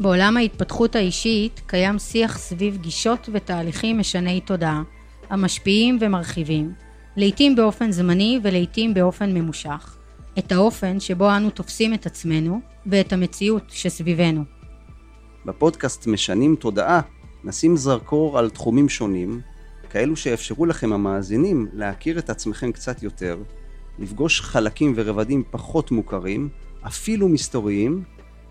בעולם ההתפתחות האישית קיים שיח סביב גישות ותהליכים משני תודעה, המשפיעים ומרחיבים, לעתים באופן זמני ולעתים באופן ממושך, את האופן שבו אנו תופסים את עצמנו ואת המציאות שסביבנו. בפודקאסט משנים תודעה נשים זרקור על תחומים שונים, כאלו שיאפשרו לכם המאזינים להכיר את עצמכם קצת יותר, לפגוש חלקים ורבדים פחות מוכרים, אפילו מסתוריים,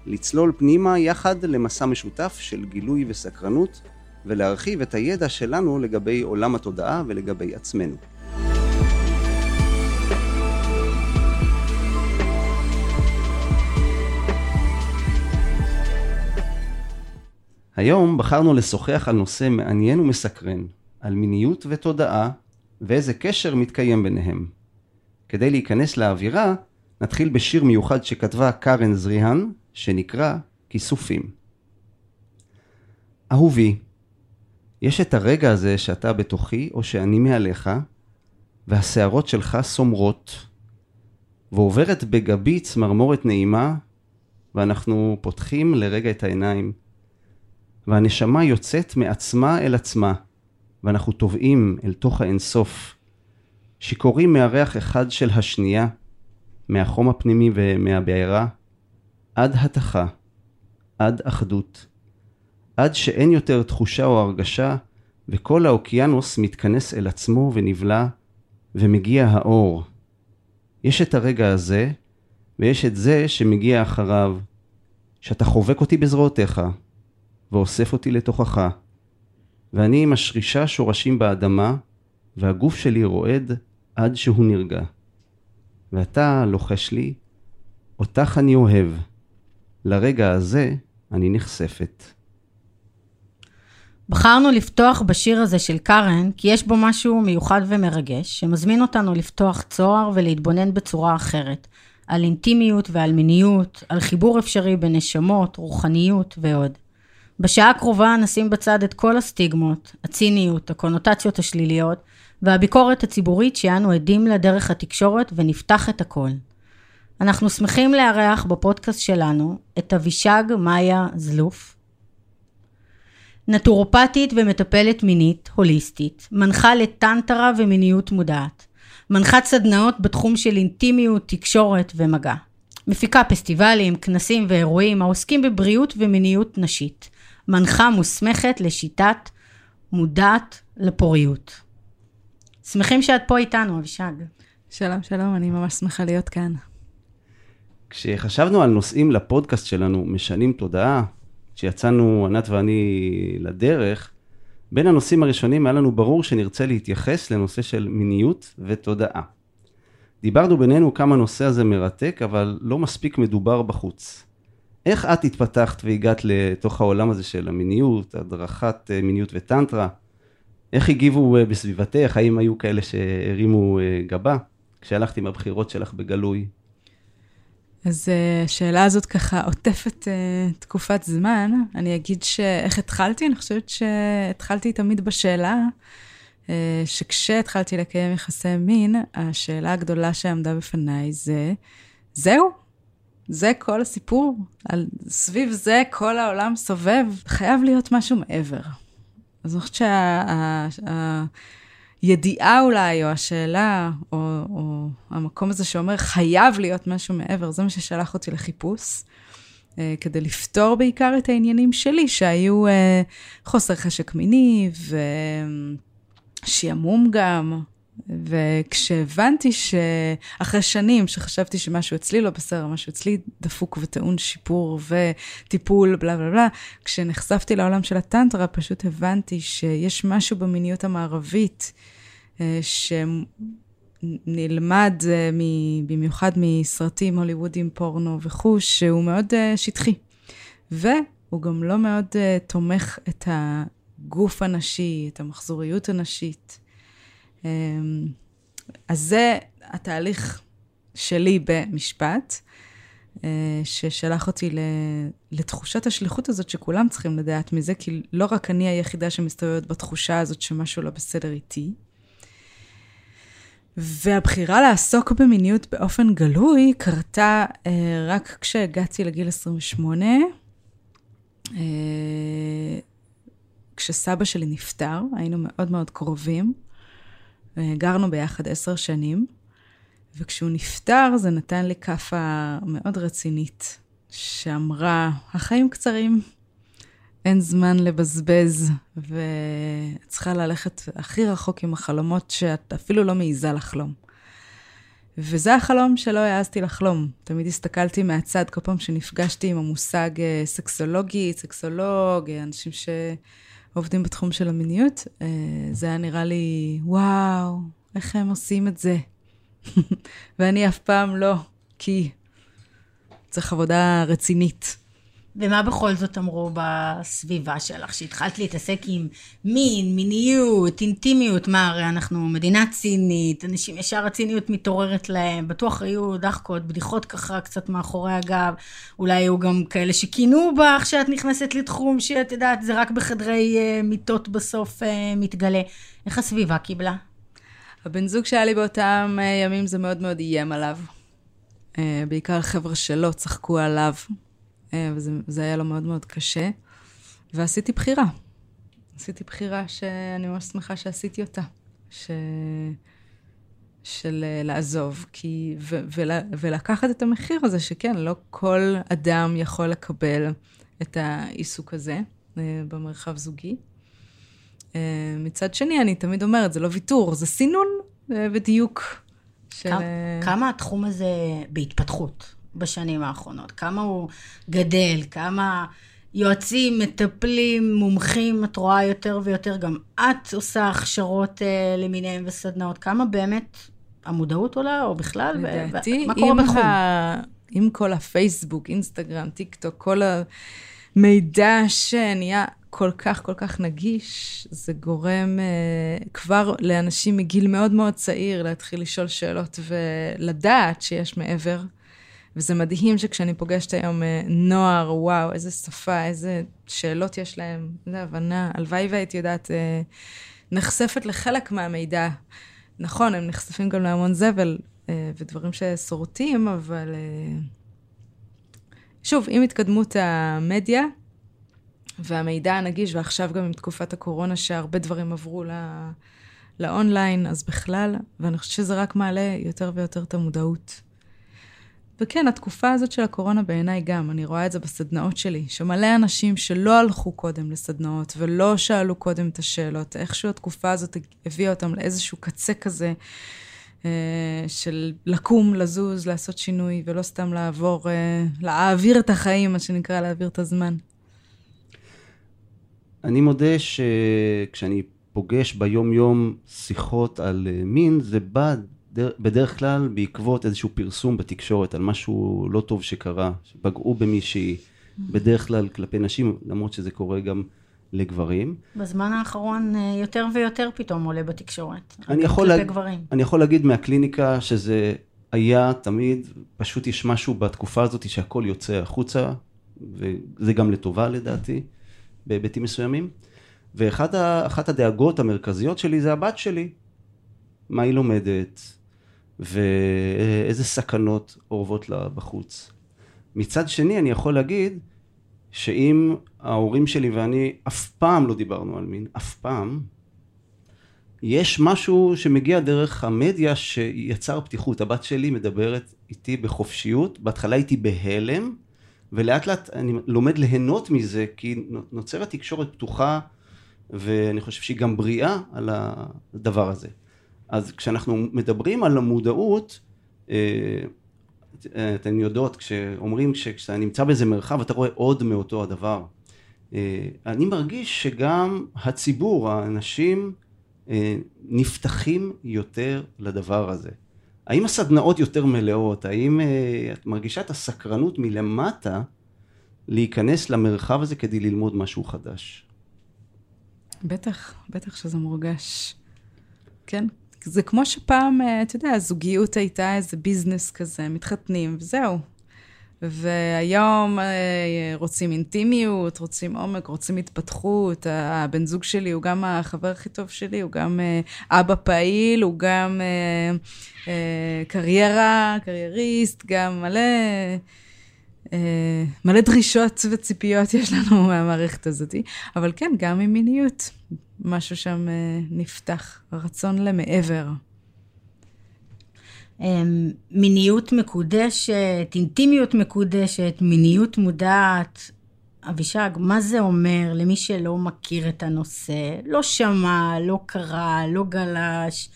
לצלול פנימה יחד למסע משותף של גילוי וסקרנות, ולהרחיב את הידע שלנו לגבי עולם התודעה ולגבי עצמנו. היום בחרנו לשוחח על נושא מעניין ומסקרן, על מיניות ותודעה, ואיזה קשר מתקיים ביניהם. כדי להיכנס לאווירה, נתחיל בשיר מיוחד שכתבה קארן זריהן, שנקרא כיסופים. אהובי, יש את הרגע הזה שאתה בתוכי או שאני מעליך, והשערות שלך סומרות, ועוברת בגבי צמרמורת נעימה, ואנחנו פותחים לרגע את העיניים, והנשמה יוצאת מעצמה אל עצמה, ואנחנו טובעים אל תוך האינסוף, שיכורים מהריח אחד של השנייה, מהחום הפנימי ומהבעירה, עד התכה, עד אחדות, עד שאין יותר תחושה או הרגשה, וכל האוקיינוס מתכנס אל עצמו ונבלע, ומגיע האור. יש את הרגע הזה, ויש את זה שמגיע אחריו, שאתה חובק אותי בזרועותיך, ואוסף אותי לתוכך, ואני משרישה שורשים באדמה, והגוף שלי רועד עד שהוא נרגע. ואתה לוחש לי, אותך אני אוהב. לרגע הזה אני נחשפת. בחרנו לפתוח בשיר הזה של קארן, כי יש בו משהו מיוחד ומרגש, שמזמין אותנו לפתוח צוהר ולהתבונן בצורה אחרת, על אינטימיות ועל מיניות, על חיבור אפשרי בין נשמות, רוחניות ועוד. בשעה הקרובה נשים בצד את כל הסטיגמות, הציניות, הקונוטציות השליליות, והביקורת הציבורית שאנו עדים לה דרך התקשורת ונפתח את הכל. אנחנו שמחים לארח בפודקאסט שלנו את אבישג מאיה זלוף, נטורופטית ומטפלת מינית, הוליסטית, מנחה לטנטרה ומיניות מודעת, מנחת סדנאות בתחום של אינטימיות, תקשורת ומגע. מפיקה פסטיבלים, כנסים ואירועים העוסקים בבריאות ומיניות נשית. מנחה מוסמכת לשיטת מודעת לפוריות. שמחים שאת פה איתנו, אבישג. שלום, שלום, אני ממש שמחה להיות כאן. כשחשבנו על נושאים לפודקאסט שלנו, משנים תודעה, כשיצאנו, ענת ואני, לדרך, בין הנושאים הראשונים היה לנו ברור שנרצה להתייחס לנושא של מיניות ותודעה. דיברנו בינינו כמה הנושא הזה מרתק, אבל לא מספיק מדובר בחוץ. איך את התפתחת והגעת לתוך העולם הזה של המיניות, הדרכת אה, מיניות וטנטרה? איך הגיבו אה, בסביבתך? האם היו כאלה שהרימו אה, גבה כשהלכת עם הבחירות שלך בגלוי? אז השאלה הזאת ככה עוטפת uh, תקופת זמן. אני אגיד שאיך התחלתי? אני חושבת שהתחלתי תמיד בשאלה uh, שכשהתחלתי לקיים יחסי מין, השאלה הגדולה שעמדה בפניי זה, זהו, זה כל הסיפור, על, סביב זה כל העולם סובב, חייב להיות משהו מעבר. אז אני חושבת שהידיעה שה, אולי, או השאלה, או, או המקום הזה שאומר חייב להיות משהו מעבר, זה מה ששלח אותי לחיפוש. אה, כדי לפתור בעיקר את העניינים שלי, שהיו אה, חוסר חשק מיני ושעמום גם, וכשהבנתי שאחרי שנים שחשבתי שמשהו אצלי לא בסדר, משהו אצלי דפוק וטעון שיפור וטיפול, בלה בלה בלה, כשנחשפתי לעולם של הטנטרה, פשוט הבנתי שיש משהו במיניות המערבית אה, שנלמד אה, במיוחד מסרטים הוליוודיים, פורנו וכו', שהוא מאוד אה, שטחי. והוא גם לא מאוד תומך את הגוף הנשי, את המחזוריות הנשית. אמ, אז זה התהליך שלי במשפט, אה, ששלח אותי לתחושת השליחות הזאת שכולם צריכים לדעת מזה, כי לא רק אני היחידה שמסתובבת בתחושה הזאת שמשהו לא בסדר איתי. והבחירה לעסוק במיניות באופן גלוי קרתה אה, רק כשהגעתי לגיל 28, אה, כשסבא שלי נפטר, היינו מאוד מאוד קרובים. אה, גרנו ביחד עשר שנים, וכשהוא נפטר זה נתן לי כאפה מאוד רצינית, שאמרה, החיים קצרים, אין זמן לבזבז, ואת צריכה ללכת הכי רחוק עם החלומות שאת אפילו לא מעיזה לחלום. וזה החלום שלא העזתי לחלום. תמיד הסתכלתי מהצד כל פעם שנפגשתי עם המושג אה, סקסולוגי, סקסולוג, אה, אנשים שעובדים בתחום של המיניות. אה, זה היה נראה לי, וואו, איך הם עושים את זה? ואני אף פעם לא, כי צריך עבודה רצינית. ומה בכל זאת אמרו בסביבה שלך, שהתחלת להתעסק עם מין, מיניות, אינטימיות, מה הרי אנחנו מדינה צינית, אנשים ישר הציניות מתעוררת להם, בטוח היו דחקות, בדיחות ככה קצת מאחורי הגב, אולי היו גם כאלה שכינו בך שאת נכנסת לתחום שאת יודעת, זה רק בחדרי uh, מיטות בסוף uh, מתגלה. איך הסביבה קיבלה? הבן זוג שהיה לי באותם uh, ימים זה מאוד מאוד איים עליו. Uh, בעיקר חבר'ה שלו צחקו עליו. אה, וזה היה לו מאוד מאוד קשה. ועשיתי בחירה. עשיתי בחירה שאני ממש שמחה שעשיתי אותה. ש... של אה, לעזוב, כי, ו, ול, ולקחת את המחיר הזה, שכן, לא כל אדם יכול לקבל את העיסוק הזה אה, במרחב זוגי. מצד שני, אני תמיד אומרת, זה לא ויתור, זה סינון ודיוק. של... כמה התחום הזה בהתפתחות? בשנים האחרונות? כמה הוא גדל? כמה יועצים, מטפלים, מומחים, את רואה יותר ויותר? גם את עושה הכשרות אה, למיניהם וסדנאות. כמה באמת המודעות עולה, או בכלל? לדעתי, מה קורה בתחום? ה... עם כל הפייסבוק, אינסטגרם, טיק טוק, כל המידע שנהיה כל כך כל כך נגיש, זה גורם uh, כבר לאנשים מגיל מאוד מאוד צעיר להתחיל לשאול שאלות ולדעת שיש מעבר. וזה מדהים שכשאני פוגשת היום אה, נוער, וואו, איזה שפה, איזה שאלות יש להם, איזה הבנה. הלוואי והייתי יודעת, אה, נחשפת לחלק מהמידע. נכון, הם נחשפים גם להמון זבל אה, ודברים ששורטים, אבל... שוב, עם התקדמות המדיה והמידע הנגיש, ועכשיו גם עם תקופת הקורונה, שהרבה דברים עברו ל... לאונליין, אז בכלל, ואני חושבת שזה רק מעלה יותר ויותר את המודעות. וכן, התקופה הזאת של הקורונה בעיניי גם, אני רואה את זה בסדנאות שלי, שמלא אנשים שלא הלכו קודם לסדנאות ולא שאלו קודם את השאלות, איכשהו התקופה הזאת הביאה אותם לאיזשהו קצה כזה אה, של לקום, לזוז, לעשות שינוי, ולא סתם לעבור, אה, להעביר את החיים, מה שנקרא, להעביר את הזמן. אני מודה שכשאני פוגש ביום-יום שיחות על אה, מין, זה בא בדרך כלל בעקבות איזשהו פרסום בתקשורת על משהו לא טוב שקרה, שפגעו במישהי, בדרך כלל כלפי נשים, למרות שזה קורה גם לגברים. בזמן האחרון אה, יותר ויותר פתאום עולה בתקשורת. אני יכול, להג... גברים. אני יכול להגיד מהקליניקה שזה היה תמיד, פשוט יש משהו בתקופה הזאת שהכל יוצא החוצה, וזה גם לטובה לדעתי, בהיבטים מסוימים. ואחת הדאגות המרכזיות שלי זה הבת שלי. מה היא לומדת, ואיזה סכנות אורבות לה בחוץ. מצד שני, אני יכול להגיד שאם ההורים שלי ואני אף פעם לא דיברנו על מין, אף פעם, יש משהו שמגיע דרך המדיה שיצר פתיחות. הבת שלי מדברת איתי בחופשיות, בהתחלה הייתי בהלם, ולאט לאט אני לומד ליהנות מזה, כי נוצרת תקשורת פתוחה, ואני חושב שהיא גם בריאה על הדבר הזה. אז כשאנחנו מדברים על המודעות, אה, אתן יודעות, כשאומרים כשאתה נמצא באיזה מרחב אתה רואה עוד מאותו הדבר. אה, אני מרגיש שגם הציבור, האנשים, אה, נפתחים יותר לדבר הזה. האם הסדנאות יותר מלאות? האם את מרגישה את הסקרנות מלמטה להיכנס למרחב הזה כדי ללמוד משהו חדש? בטח, בטח שזה מורגש. כן, זה כמו שפעם, אה, אתה יודע, הזוגיות הייתה איזה ביזנס כזה, מתחתנים, וזהו. והיום אה, רוצים אינטימיות, רוצים עומק, רוצים התפתחות. הבן זוג שלי הוא גם החבר הכי טוב שלי, הוא גם אה, אבא פעיל, הוא גם קריירה, קרייריסט, גם מלא מלא דרישות וציפיות יש לנו מהמערכת הזאת, אבל כן, גם עם מיניות, משהו שם אה, נפתח, רצון למעבר. אמ, מיניות מקודשת, אינטימיות מקודשת, מיניות מודעת. אבישג, מה זה אומר למי שלא מכיר את הנושא, לא שמע, לא קרא, לא גלש,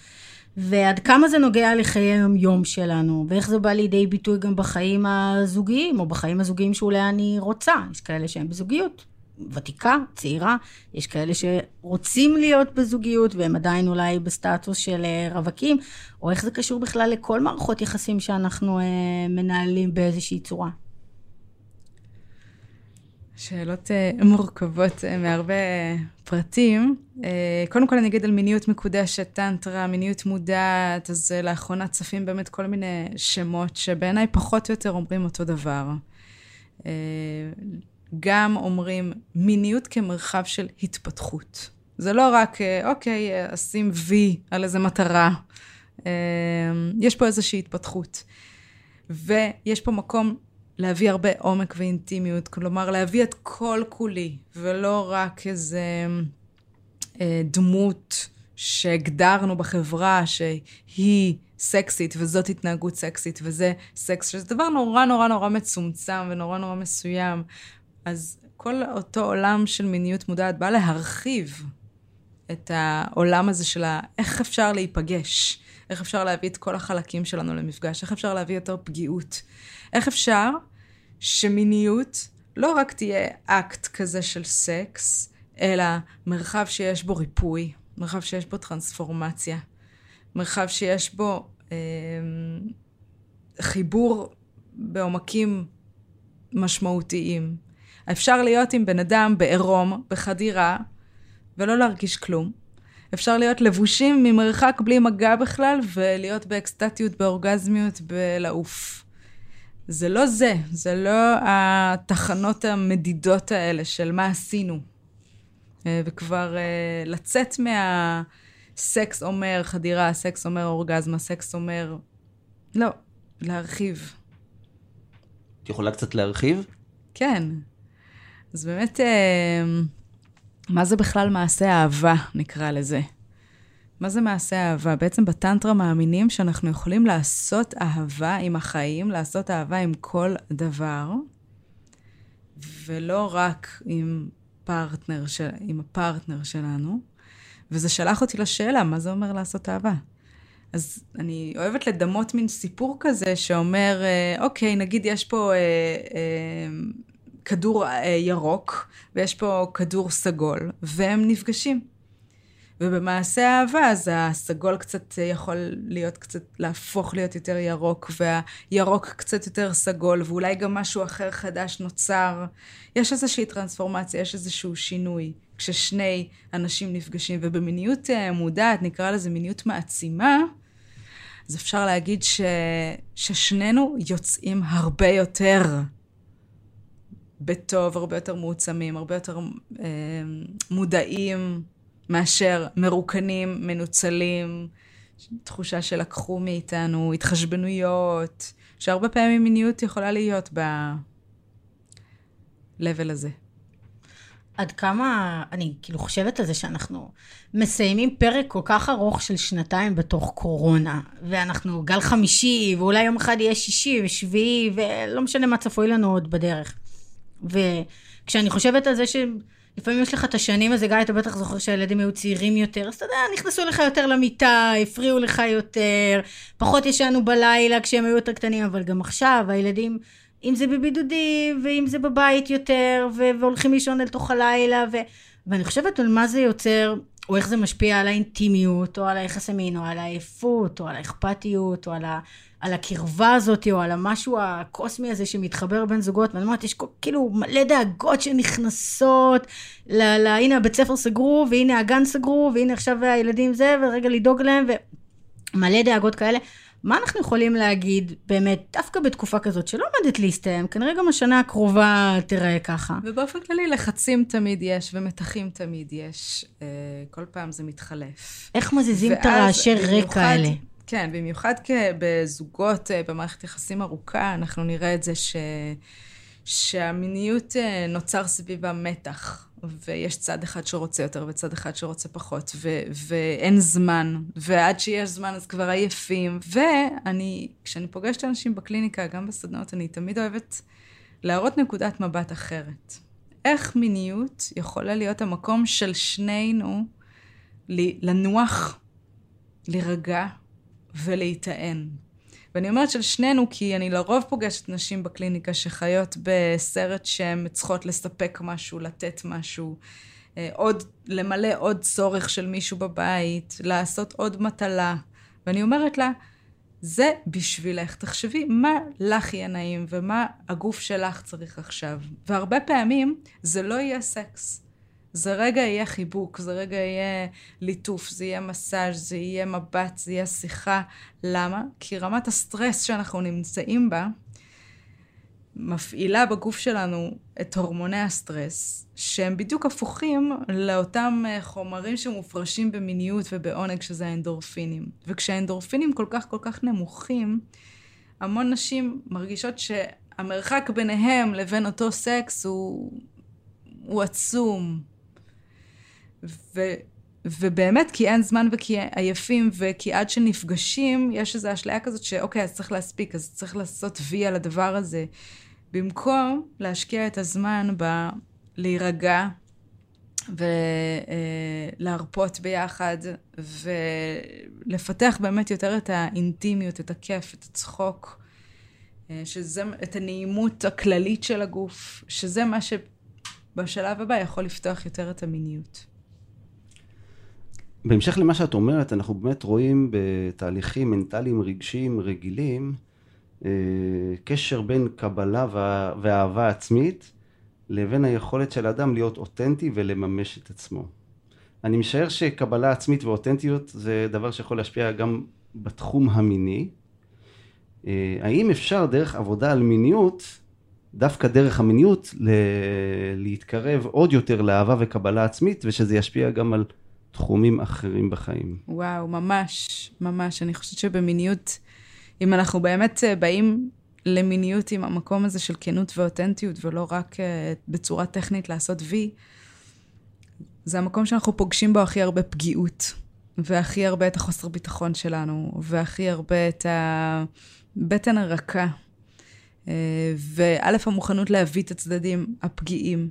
ועד כמה זה נוגע לחיי היום-יום שלנו, ואיך זה בא לידי ביטוי גם בחיים הזוגיים, או בחיים הזוגיים שאולי אני רוצה. יש כאלה שהם בזוגיות, ותיקה, צעירה, יש כאלה שרוצים להיות בזוגיות והם עדיין אולי בסטטוס של אה, רווקים, או איך זה קשור בכלל לכל מערכות יחסים שאנחנו אה, מנהלים באיזושהי צורה. שאלות אה, מורכבות מהרבה פרטים. קודם כל אני אגיד על מיניות מקודשת, טנטרה, מיניות מודעת, אז לאחרונה צפים באמת כל מיני שמות שבעיניי פחות או יותר אומרים אותו דבר. גם אומרים מיניות כמרחב של התפתחות. זה לא רק, אה, אוקיי, אשים וי על איזה מטרה. אה, יש פה איזושהי התפתחות. ויש פה מקום להביא הרבה עומק ואינטימיות, כלומר להביא את כל כולי, ולא רק איזה אה, דמות שהגדרנו בחברה שהיא סקסית, וזאת התנהגות סקסית, וזה סקס, שזה דבר נורא נורא נורא מצומצם ונורא נורא מסוים. אז כל אותו עולם של מיניות מודעת בא להרחיב את העולם הזה של איך אפשר להיפגש, איך אפשר להביא את כל החלקים שלנו למפגש, איך אפשר להביא יותר פגיעות, איך אפשר שמיניות לא רק תהיה אקט כזה של סקס, אלא מרחב שיש בו ריפוי, מרחב שיש בו טרנספורמציה, מרחב שיש בו אה, חיבור בעומקים משמעותיים. אפשר להיות עם בן אדם בעירום, בחדירה, ולא להרגיש כלום. אפשר להיות לבושים ממרחק בלי מגע בכלל, ולהיות באקסטטיות, באורגזמיות, בלעוף. זה לא זה, זה לא התחנות המדידות האלה של מה עשינו. אה, וכבר אה, לצאת מהסקס אומר חדירה, סקס אומר אורגזמה, סקס אומר... לא, להרחיב. את יכולה קצת להרחיב? כן. אז באמת, אה, מה זה בכלל מעשה אהבה, נקרא לזה? מה זה מעשה אהבה? בעצם בטנטרה מאמינים שאנחנו יכולים לעשות אהבה עם החיים, לעשות אהבה עם כל דבר, ולא רק עם פרטנר, של, עם הפרטנר שלנו. וזה שלח אותי לשאלה, מה זה אומר לעשות אהבה? אז אני אוהבת לדמות מין סיפור כזה שאומר, אה, אוקיי, נגיד יש פה אה, אה, כדור אה, ירוק, ויש פה כדור סגול, והם נפגשים. ובמעשה האהבה, אז הסגול קצת יכול להיות קצת, להפוך להיות יותר ירוק, והירוק קצת יותר סגול, ואולי גם משהו אחר חדש נוצר. יש איזושהי טרנספורמציה, יש איזשהו שינוי, כששני אנשים נפגשים. ובמיניות אה, מודעת, נקרא לזה מיניות מעצימה, אז אפשר להגיד ש... ששנינו יוצאים הרבה יותר בטוב, הרבה יותר מעוצמים, הרבה יותר אה, מודעים מאשר מרוקנים, מנוצלים, תחושה שלקחו מאיתנו, התחשבנויות, שהרבה פעמים מיניות יכולה להיות ב-level הזה. עד כמה, אני כאילו חושבת על זה שאנחנו מסיימים פרק כל כך ארוך של שנתיים בתוך קורונה, ואנחנו גל חמישי, ואולי יום אחד יהיה שישי ושביעי, ולא משנה מה צפוי לנו עוד בדרך. וכשאני חושבת על זה שלפעמים יש לך את השנים הזה, גיא, אתה בטח זוכר שהילדים היו צעירים יותר, אז אתה יודע, נכנסו לך יותר למיטה, הפריעו לך יותר, פחות ישנו בלילה כשהם היו יותר קטנים, אבל גם עכשיו הילדים, אם זה בבידודים, ואם זה בבית יותר, והולכים לישון אל תוך הלילה, ו... ואני חושבת על מה זה יוצר, או איך זה משפיע על האינטימיות, או על היחסי מין, או על העייפות, או על האכפתיות, או על. על הקרבה הזאת, או על המשהו הקוסמי הזה שמתחבר בין זוגות, ואני אומרת, יש כאילו מלא דאגות שנכנסות, ל, ל, הנה הבית ספר סגרו, והנה הגן סגרו, והנה עכשיו הילדים זה, ורגע לדאוג להם, ומלא דאגות כאלה. מה אנחנו יכולים להגיד באמת, דווקא בתקופה כזאת שלא עומדת להסתיים, כנראה גם השנה הקרובה תיראה ככה. ובאופן כללי לחצים תמיד יש ומתחים תמיד יש, אה, כל פעם זה מתחלף. איך מזיזים את הרעשי רקע האלה? כן, במיוחד בזוגות אה, במערכת יחסים ארוכה, אנחנו נראה את זה ש... שהמיניות אה, נוצר סביבה מתח, ויש צד אחד שרוצה יותר וצד אחד שרוצה פחות, ו- ואין זמן, ועד שיש זמן אז כבר עייפים. ואני, כשאני פוגשת אנשים בקליניקה, גם בסדנאות, אני תמיד אוהבת להראות נקודת מבט אחרת. איך מיניות יכולה להיות המקום של שנינו לנוח, להירגע ולהיטען. ואני אומרת של שנינו, כי אני לרוב פוגשת נשים בקליניקה שחיות בסרט שהן צריכות לספק משהו, לתת משהו, אה, עוד, למלא עוד צורך של מישהו בבית, לעשות עוד מטלה. ואני אומרת לה, זה בשבילך. תחשבי מה לך יהיה נעים ומה הגוף שלך צריך עכשיו. והרבה פעמים זה לא יהיה סקס. זה רגע יהיה חיבוק, זה רגע יהיה ליטוף, זה יהיה מסאז', זה יהיה מבט, זה יהיה שיחה. למה? כי רמת הסטרס שאנחנו נמצאים בה, מפעילה בגוף שלנו את הורמוני הסטרס, שהם בדיוק הפוכים לאותם אה, חומרים שמופרשים במיניות ובעונג, שזה האנדורפינים. וכשהאנדורפינים כל כך כל כך נמוכים, המון נשים מרגישות שהמרחק ביניהם לבין אותו סקס הוא, הוא עצום. ו, ובאמת, כי אין זמן וכי עייפים, וכי עד שנפגשים, יש איזו אשליה כזאת שאוקיי, אז צריך להספיק, אז צריך לעשות וי על הדבר הזה. במקום להשקיע את הזמן בלהירגע ולהרפות ביחד, ולפתח באמת יותר את האינטימיות, את הכיף, את הצחוק, אה, שזה, את הנעימות הכללית של הגוף, שזה מה שבשלב הבא יכול לפתוח יותר את המיניות. בהמשך למה שאת אומרת, אנחנו באמת רואים בתהליכים מנטליים רגשיים רגילים, אה, קשר בין קבלה ואהבה עצמית לבין היכולת של האדם להיות אותנטי ולממש את עצמו. אני משער שקבלה עצמית ואותנטיות זה דבר שיכול להשפיע גם בתחום המיני. אה, האם אפשר דרך עבודה על מיניות, דווקא דרך המיניות, להתקרב עוד יותר לאהבה וקבלה עצמית ושזה ישפיע גם על תחומים אחרים בחיים. וואו, ממש, ממש. אני חושבת שבמיניות, אם אנחנו באמת אה, באים למיניות עם המקום הזה של כנות ואותנטיות, ולא רק אה, בצורה טכנית לעשות וי, זה המקום שאנחנו פוגשים בו הכי הרבה פגיעות, והכי הרבה את החוסר ביטחון שלנו, והכי הרבה את הבטן הרכה. אה, וא', המוכנות להביא את הצדדים הפגיעים.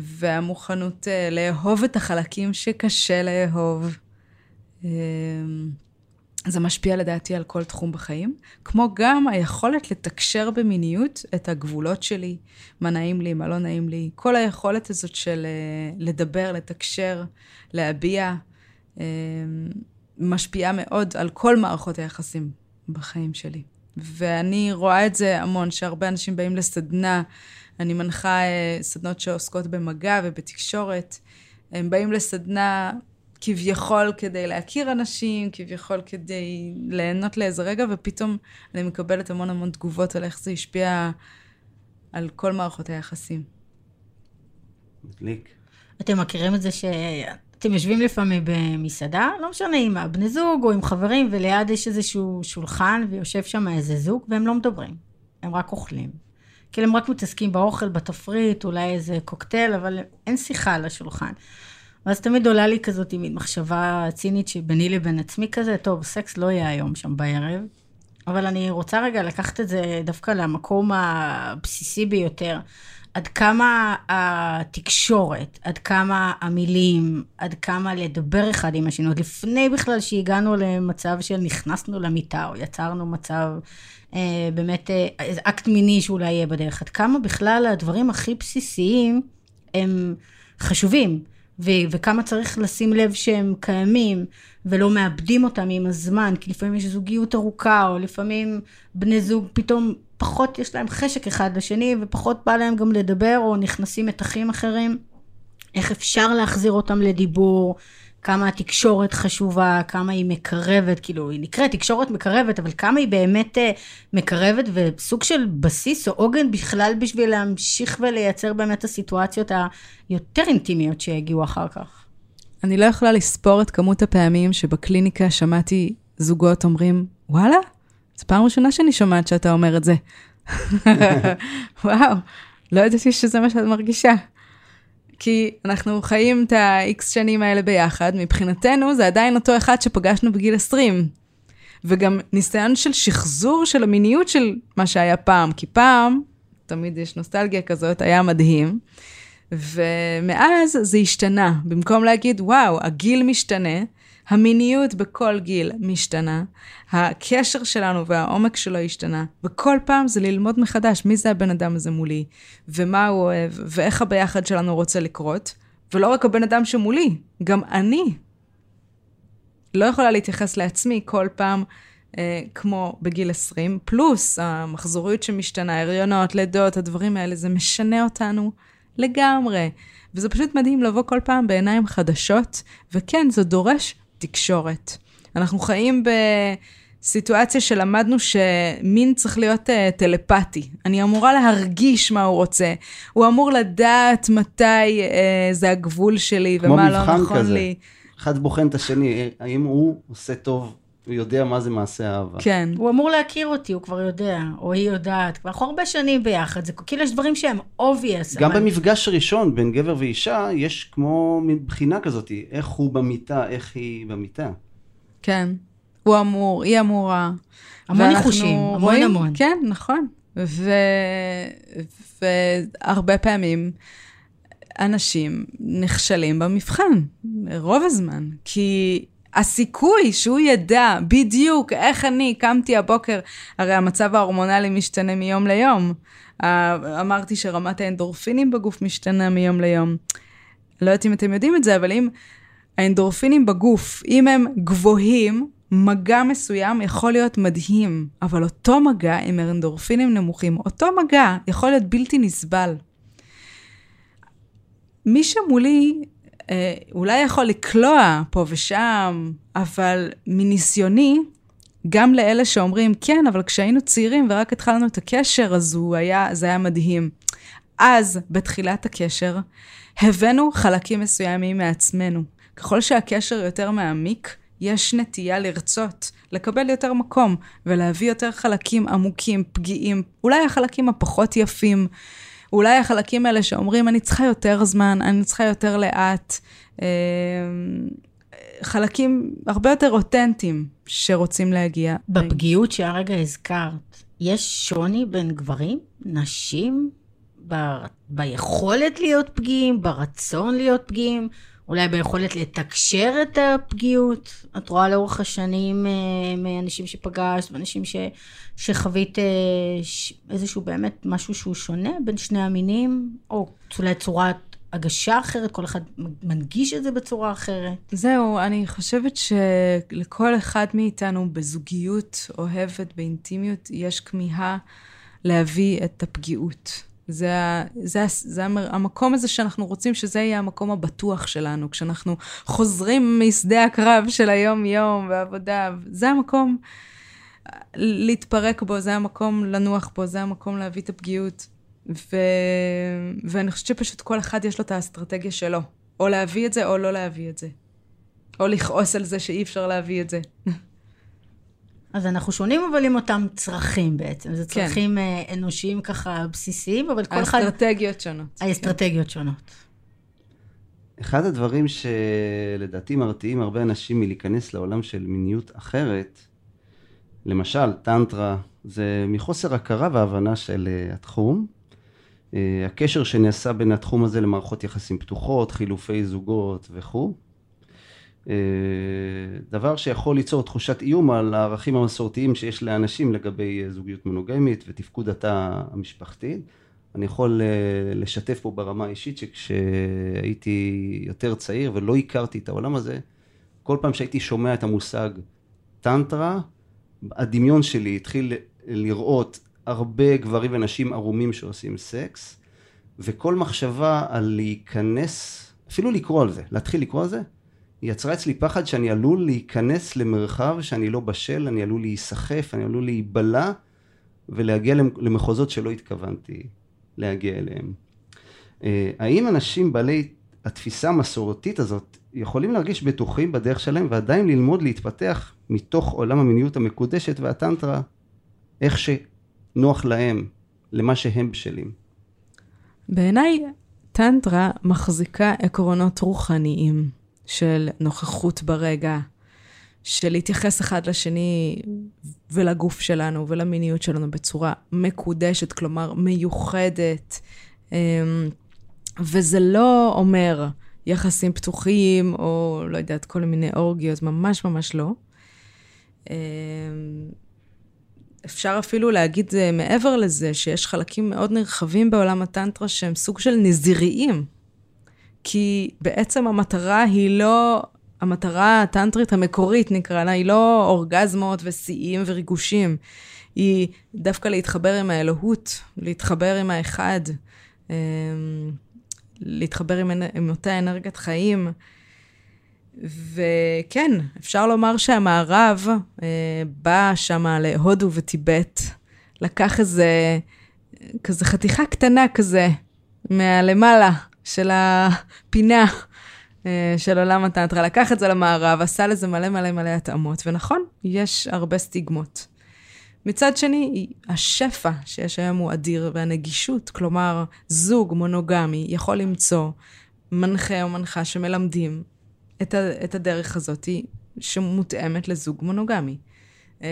והמוכנות uh, לאהוב את החלקים שקשה לאהוב. Uh, זה משפיע לדעתי על כל תחום בחיים, כמו גם היכולת לתקשר במיניות את הגבולות שלי, מה נעים לי, מה לא נעים לי, כל היכולת הזאת של uh, לדבר, לתקשר, להביע, uh, משפיעה מאוד על כל מערכות היחסים בחיים שלי. ואני רואה את זה המון, שהרבה אנשים באים לסדנה אני מנחה אה, סדנות שעוסקות במגע ובתקשורת. הם באים לסדנה כביכול כדי להכיר אנשים, כביכול כדי ליהנות לאיזה רגע, ופתאום אני מקבלת המון המון תגובות על איך זה השפיע על כל מערכות היחסים. מדליק. אתם מכירים את זה שאתם יושבים לפעמים במסעדה, לא משנה עם הבני זוג או עם חברים, וליד יש איזשהו שולחן, ויושב שם איזה זוג, והם לא מדברים, הם רק אוכלים. כאילו הם רק מתעסקים באוכל, בתפריט, אולי איזה קוקטייל, אבל אין שיחה על השולחן. ואז תמיד עולה לי כזאת עם מחשבה צינית שביני לבין עצמי כזה, טוב, סקס לא יהיה היום שם בערב, אבל אני רוצה רגע לקחת את זה דווקא למקום הבסיסי ביותר. עד כמה התקשורת, עד כמה המילים, עד כמה לדבר אחד עם השני, עוד לפני בכלל שהגענו למצב של נכנסנו למיטה, או יצרנו מצב אה, באמת, איזה אקט מיני שאולי יהיה בדרך, עד כמה בכלל הדברים הכי בסיסיים הם חשובים, ו- וכמה צריך לשים לב שהם קיימים, ולא מאבדים אותם עם הזמן, כי לפעמים יש זוגיות ארוכה, או לפעמים בני זוג פתאום פחות יש להם חשק אחד לשני, ופחות בא להם גם לדבר, או נכנסים מתחים אחרים. איך אפשר להחזיר אותם לדיבור, כמה התקשורת חשובה, כמה היא מקרבת, כאילו, היא נקראת תקשורת מקרבת, אבל כמה היא באמת uh, מקרבת, וסוג של בסיס או עוגן בכלל בשביל להמשיך ולייצר באמת הסיטואציות היותר אינטימיות שיגיעו אחר כך. אני לא יכולה לספור את כמות הפעמים שבקליניקה שמעתי זוגות אומרים, וואלה, זו פעם ראשונה שאני שומעת שאתה אומר את זה. וואו, לא ידעתי שזה מה שאת מרגישה. כי אנחנו חיים את ה-X שנים האלה ביחד, מבחינתנו זה עדיין אותו אחד שפגשנו בגיל 20. וגם ניסיון של שחזור של המיניות של מה שהיה פעם, כי פעם, תמיד יש נוסטלגיה כזאת, היה מדהים. ומאז זה השתנה. במקום להגיד, וואו, הגיל משתנה, המיניות בכל גיל משתנה, הקשר שלנו והעומק שלו השתנה, וכל פעם זה ללמוד מחדש מי זה הבן אדם הזה מולי, ומה הוא אוהב, ואיך הביחד שלנו רוצה לקרות, ולא רק הבן אדם שמולי, גם אני. לא יכולה להתייחס לעצמי כל פעם אה, כמו בגיל 20, פלוס המחזוריות שמשתנה, הריונות, לידות, הדברים האלה, זה משנה אותנו לגמרי. וזה פשוט מדהים לבוא כל פעם בעיניים חדשות, וכן, זה דורש תקשורת. אנחנו חיים בסיטואציה שלמדנו שמין צריך להיות uh, טלפתי. אני אמורה להרגיש מה הוא רוצה. הוא אמור לדעת מתי uh, זה הגבול שלי ומה לא נכון כזה. לי. אחד בוחן את השני, האם הוא עושה טוב הוא יודע מה זה מעשה אהבה. כן. הוא אמור להכיר אותי, הוא כבר יודע, או היא יודעת. כבר אנחנו הרבה שנים ביחד, זה כאילו יש דברים שהם obvious. גם אבל... במפגש ראשון בין גבר ואישה, יש כמו בחינה כזאת, איך הוא במיטה, איך היא במיטה. כן. הוא אמור, היא אמורה. המון ניחושים, המון רואים, המון. כן, נכון. ו... והרבה פעמים אנשים נכשלים במבחן, רוב הזמן. כי הסיכוי שהוא ידע בדיוק איך אני קמתי הבוקר, הרי המצב ההורמונלי משתנה מיום ליום. אמרתי שרמת האנדורפינים בגוף משתנה מיום ליום. לא יודעת אם אתם יודעים את זה, אבל אם האנדורפינים בגוף, אם הם גבוהים, מגע מסוים יכול להיות מדהים, אבל אותו מגע עם אנדורפינים נמוכים, אותו מגע יכול להיות בלתי נסבל. מי שמולי אולי יכול לקלוע פה ושם, אבל מניסיוני, גם לאלה שאומרים, כן, אבל כשהיינו צעירים ורק התחלנו את הקשר, אז הוא היה, זה היה מדהים. אז, בתחילת הקשר, הבאנו חלקים מסוימים מעצמנו. ככל שהקשר יותר מעמיק, יש נטייה לרצות, לקבל יותר מקום, ולהביא יותר חלקים עמוקים, פגיעים, אולי החלקים הפחות יפים, אולי החלקים האלה שאומרים, אני צריכה יותר זמן, אני צריכה יותר לאט, אה, חלקים הרבה יותר אותנטיים שרוצים להגיע. בפגיעות שהרגע הזכרת, יש שוני בין גברים, נשים, ב... ביכולת להיות פגיעים, ברצון להיות פגיעים, אולי ביכולת לתקשר את הפגיעות. את רואה לאורך השנים אה, מאנשים שפגשת, ואנשים ש, שחווית אה, איזשהו באמת משהו שהוא שונה בין שני המינים, או אולי צורת הגשה אחרת, כל אחד מנגיש את זה בצורה אחרת. זהו, אני חושבת שלכל אחד מאיתנו בזוגיות אוהבת, באינטימיות, יש כמיהה להביא את הפגיעות. זה, זה, זה המקום הזה שאנחנו רוצים שזה יהיה המקום הבטוח שלנו, כשאנחנו חוזרים משדה הקרב של היום-יום ועבודה, זה המקום להתפרק בו, זה המקום לנוח בו, זה המקום להביא את הפגיעות. ו... ואני חושבת שפשוט כל אחד יש לו את האסטרטגיה שלו, או להביא את זה או לא להביא את זה. או לכעוס על זה שאי אפשר להביא את זה. אז אנחנו שונים אבל עם אותם צרכים בעצם. זה כן. צרכים כן. אנושיים ככה בסיסיים, אבל כל אחד... האסטרטגיות שונות. האסטרטגיות כן. שונות. אחד הדברים שלדעתי מרתיעים הרבה אנשים מלהיכנס לעולם של מיניות אחרת, למשל טנטרה, זה מחוסר הכרה והבנה של אה, התחום. אה, הקשר שנעשה בין התחום הזה למערכות יחסים פתוחות, חילופי זוגות וכו'. אה, דבר שיכול ליצור תחושת איום על הערכים המסורתיים שיש לאנשים לגבי זוגיות מונוגמית ותפקוד התא המשפחתי. אני יכול אה, לשתף פה ברמה האישית שכשהייתי יותר צעיר ולא הכרתי את העולם הזה, כל פעם שהייתי שומע את המושג טנטרה, הדמיון שלי התחיל לראות הרבה גברים ונשים ערומים שעושים סקס, וכל מחשבה על להיכנס, אפילו לקרוא על זה, להתחיל לקרוא על זה, היא יצרה אצלי פחד שאני עלול להיכנס למרחב שאני לא בשל, אני עלול להיסחף, אני עלול להיבלע ולהגיע למחוזות שלא התכוונתי להגיע אליהם. אה, האם אנשים בעלי התפיסה המסורתית הזאת יכולים להרגיש בטוחים בדרך שלהם ועדיין ללמוד להתפתח מתוך עולם המיניות המקודשת והטנטרה איך שנוח להם, למה שהם בשלים? בעיניי, טנטרה מחזיקה עקרונות רוחניים של נוכחות ברגע, של להתייחס אחד לשני ולגוף שלנו ולמיניות שלנו בצורה מקודשת, כלומר מיוחדת. אמ, וזה לא אומר יחסים פתוחים, או לא יודעת, כל מיני אורגיות, ממש ממש לא. אמ, אפשר אפילו להגיד אה, מעבר לזה, שיש חלקים מאוד נרחבים בעולם הטנטרה שהם סוג של נזיריים. כי בעצם המטרה היא לא, המטרה הטנטרית המקורית נקרא לה, היא לא אורגזמות ושיאים וריגושים. היא דווקא להתחבר עם האלוהות, להתחבר עם האחד, אמ, להתחבר עם, עם אותה אנרגיית חיים. וכן, אפשר לומר שהמערב אה, בא שם להודו וטיבט, לקח איזה, כזה חתיכה קטנה כזה, מהלמעלה של הפינה אה, של עולם הטנטרה, לקח את זה למערב, עשה לזה מלא מלא מלא התאמות, ונכון, יש הרבה סטיגמות. מצד שני, השפע שיש היום הוא אדיר, והנגישות, כלומר, זוג מונוגמי יכול למצוא מנחה או מנחה שמלמדים את, הדרך הזאת שמותאמת לזוג מונוגמי. אה,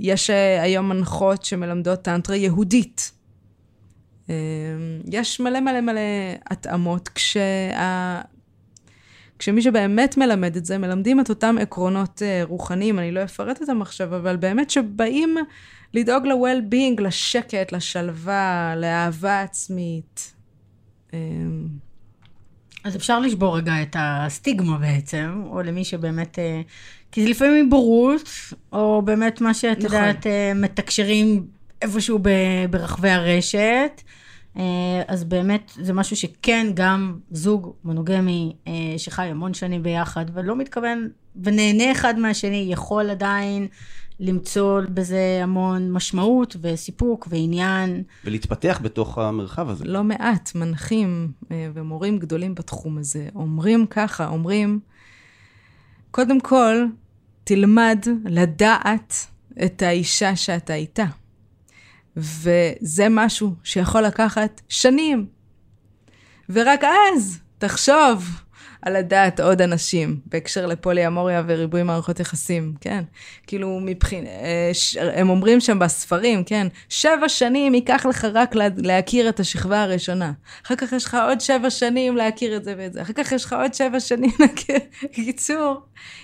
יש אה, היום מנחות שמלמדות טנטרה יהודית. אה, יש מלא מלא מלא התאמות, כשה... כשמי שבאמת מלמד את זה, מלמדים את אותם עקרונות רוחניים, אני לא אפרט אותם עכשיו, אבל באמת שבאים לדאוג ל-well-being, לשקט, לשלווה, לאהבה עצמית. אז אפשר לשבור רגע את הסטיגמה בעצם, או למי שבאמת... אה, כי זה לפעמים בורות, או באמת מה שאת נכון. יודעת, אה, מתקשרים איפשהו ברחבי הרשת. אה, אז באמת זה משהו שכן, גם זוג מונוגמי שחי המון שנים ביחד, ולא מתכוון, ונהנה אחד מהשני, יכול עדיין למצוא בזה המון משמעות וסיפוק ועניין. ולהתפתח בתוך המרחב הזה. לא מעט מנחים אה, ומורים גדולים בתחום הזה אומרים ככה, אומרים, קודם כל, תלמד לדעת את האישה שאתה איתה. וזה משהו שיכול לקחת שנים. ורק אז תחשוב על לדעת עוד אנשים, בהקשר לפולי-אמוריה וריבוי מערכות יחסים, כן? כאילו, מבחין... אה, הם אומרים שם בספרים, כן? שבע שנים ייקח לך רק להכיר את השכבה הראשונה. אחר כך יש לך עוד שבע שנים להכיר את זה ואת זה. אחר כך יש לך עוד שבע שנים להכיר... בקיצור,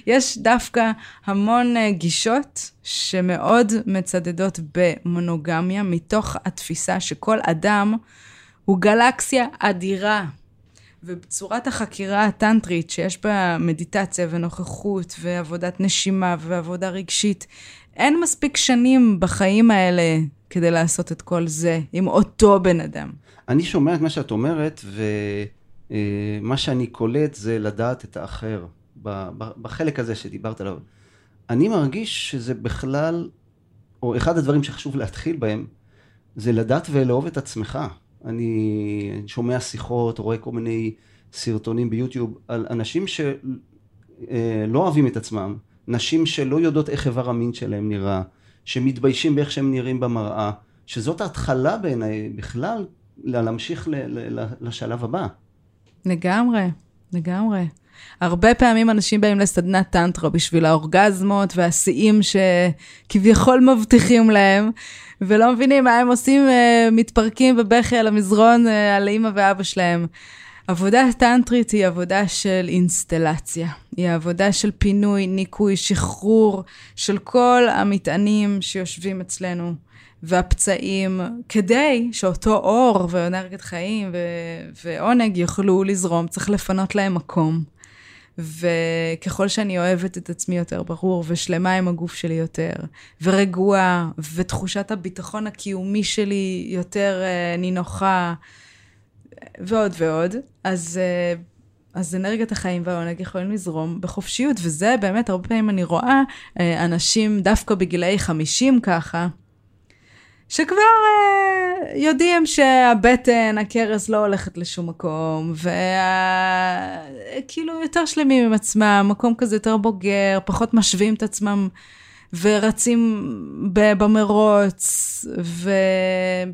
יש דווקא המון אה, גישות שמאוד מצדדות במונוגמיה, מתוך התפיסה שכל אדם הוא גלקסיה אדירה. ובצורת החקירה הטנטרית, שיש בה מדיטציה ונוכחות ועבודת נשימה ועבודה רגשית, אין מספיק שנים בחיים האלה כדי לעשות את כל זה עם אותו בן אדם. אני שומע את מה שאת אומרת, ומה שאני קולט זה לדעת את האחר, בחלק הזה שדיברת עליו. אני מרגיש שזה בכלל, או אחד הדברים שחשוב להתחיל בהם, זה לדעת ולאהוב את עצמך. אני שומע שיחות, רואה כל מיני סרטונים ביוטיוב על אנשים שלא אה, אוהבים את עצמם, נשים שלא יודעות איך איבר המין שלהם נראה, שמתביישים באיך שהם נראים במראה, שזאת ההתחלה בעיניי בכלל להמשיך לשלב הבא. לגמרי, לגמרי. הרבה פעמים אנשים באים לסדנת טנטרה בשביל האורגזמות והשיאים שכביכול מבטיחים להם, ולא מבינים מה הם עושים, אה, מתפרקים בבכי על המזרון אה, על אימא ואבא שלהם. עבודה טנטרית היא עבודה של אינסטלציה. היא עבודה של פינוי, ניקוי, שחרור של כל המטענים שיושבים אצלנו. והפצעים, כדי שאותו אור ואנרגיית חיים ו- ועונג יוכלו לזרום, צריך לפנות להם מקום. וככל שאני אוהבת את עצמי יותר ברור, ושלמה עם הגוף שלי יותר, ורגועה, ותחושת הביטחון הקיומי שלי יותר uh, נינוחה, ועוד ועוד, אז, uh, אז אנרגיית החיים והעונג יכולים לזרום בחופשיות, וזה באמת, הרבה פעמים אני רואה uh, אנשים דווקא בגילאי 50 ככה, שכבר uh, יודעים שהבטן, הכרס לא הולכת לשום מקום, וכאילו יותר שלמים עם עצמם, מקום כזה יותר בוגר, פחות משווים את עצמם ורצים במרוץ,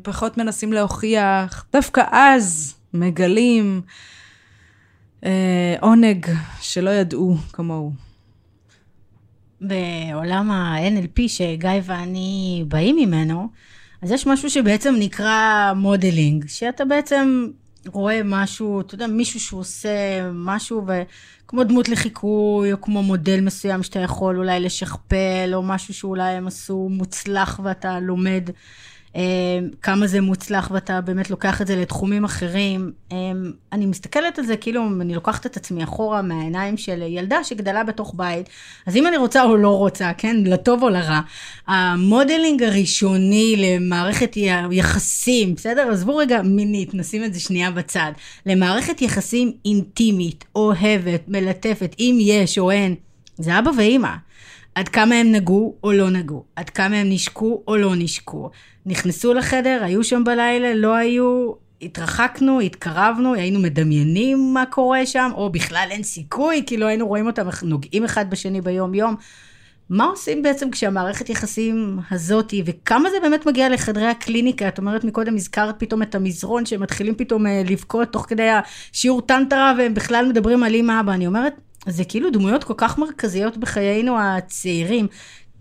ופחות מנסים להוכיח. דווקא אז מגלים אה, עונג שלא ידעו כמוהו. בעולם ה-NLP שגיא ואני באים ממנו, אז יש משהו שבעצם נקרא modeling, שאתה בעצם רואה משהו, אתה יודע, מישהו שהוא עושה משהו, וכמו דמות לחיקוי, או כמו מודל מסוים שאתה יכול אולי לשכפל, או משהו שאולי הם עשו מוצלח ואתה לומד כמה זה מוצלח ואתה באמת לוקח את זה לתחומים אחרים. אה, אני מסתכלת על זה כאילו אני לוקחת את עצמי אחורה מהעיניים של ילדה שגדלה בתוך בית, אז אם אני רוצה או לא רוצה, כן, לטוב או לרע, המודלינג הראשוני למערכת יחסים, בסדר? עזבו רגע מינית, נשים את זה שנייה בצד. למערכת יחסים אינטימית, אוהבת, מלטפת, אם יש או אין, זה אבא ואימא. עד כמה הם נגעו או לא נגעו, עד כמה הם נשקו או לא נשקו. נכנסו לחדר, היו שם בלילה, לא היו, התרחקנו, התקרבנו, היינו מדמיינים מה קורה שם, או בכלל אין סיכוי, כי לא היינו רואים אותם נוגעים אחד בשני ביום-יום. מה עושים בעצם כשהמערכת יחסים הזאתי, וכמה זה באמת מגיע לחדרי הקליניקה? את אומרת מקודם, הזכרת פתאום את המזרון, שהם מתחילים פתאום אה, לבכות תוך כדי השיעור טנטרה, והם בכלל מדברים על אימא אבא. אני אומרת, זה כאילו דמויות כל כך מרכזיות בחיינו הצעירים.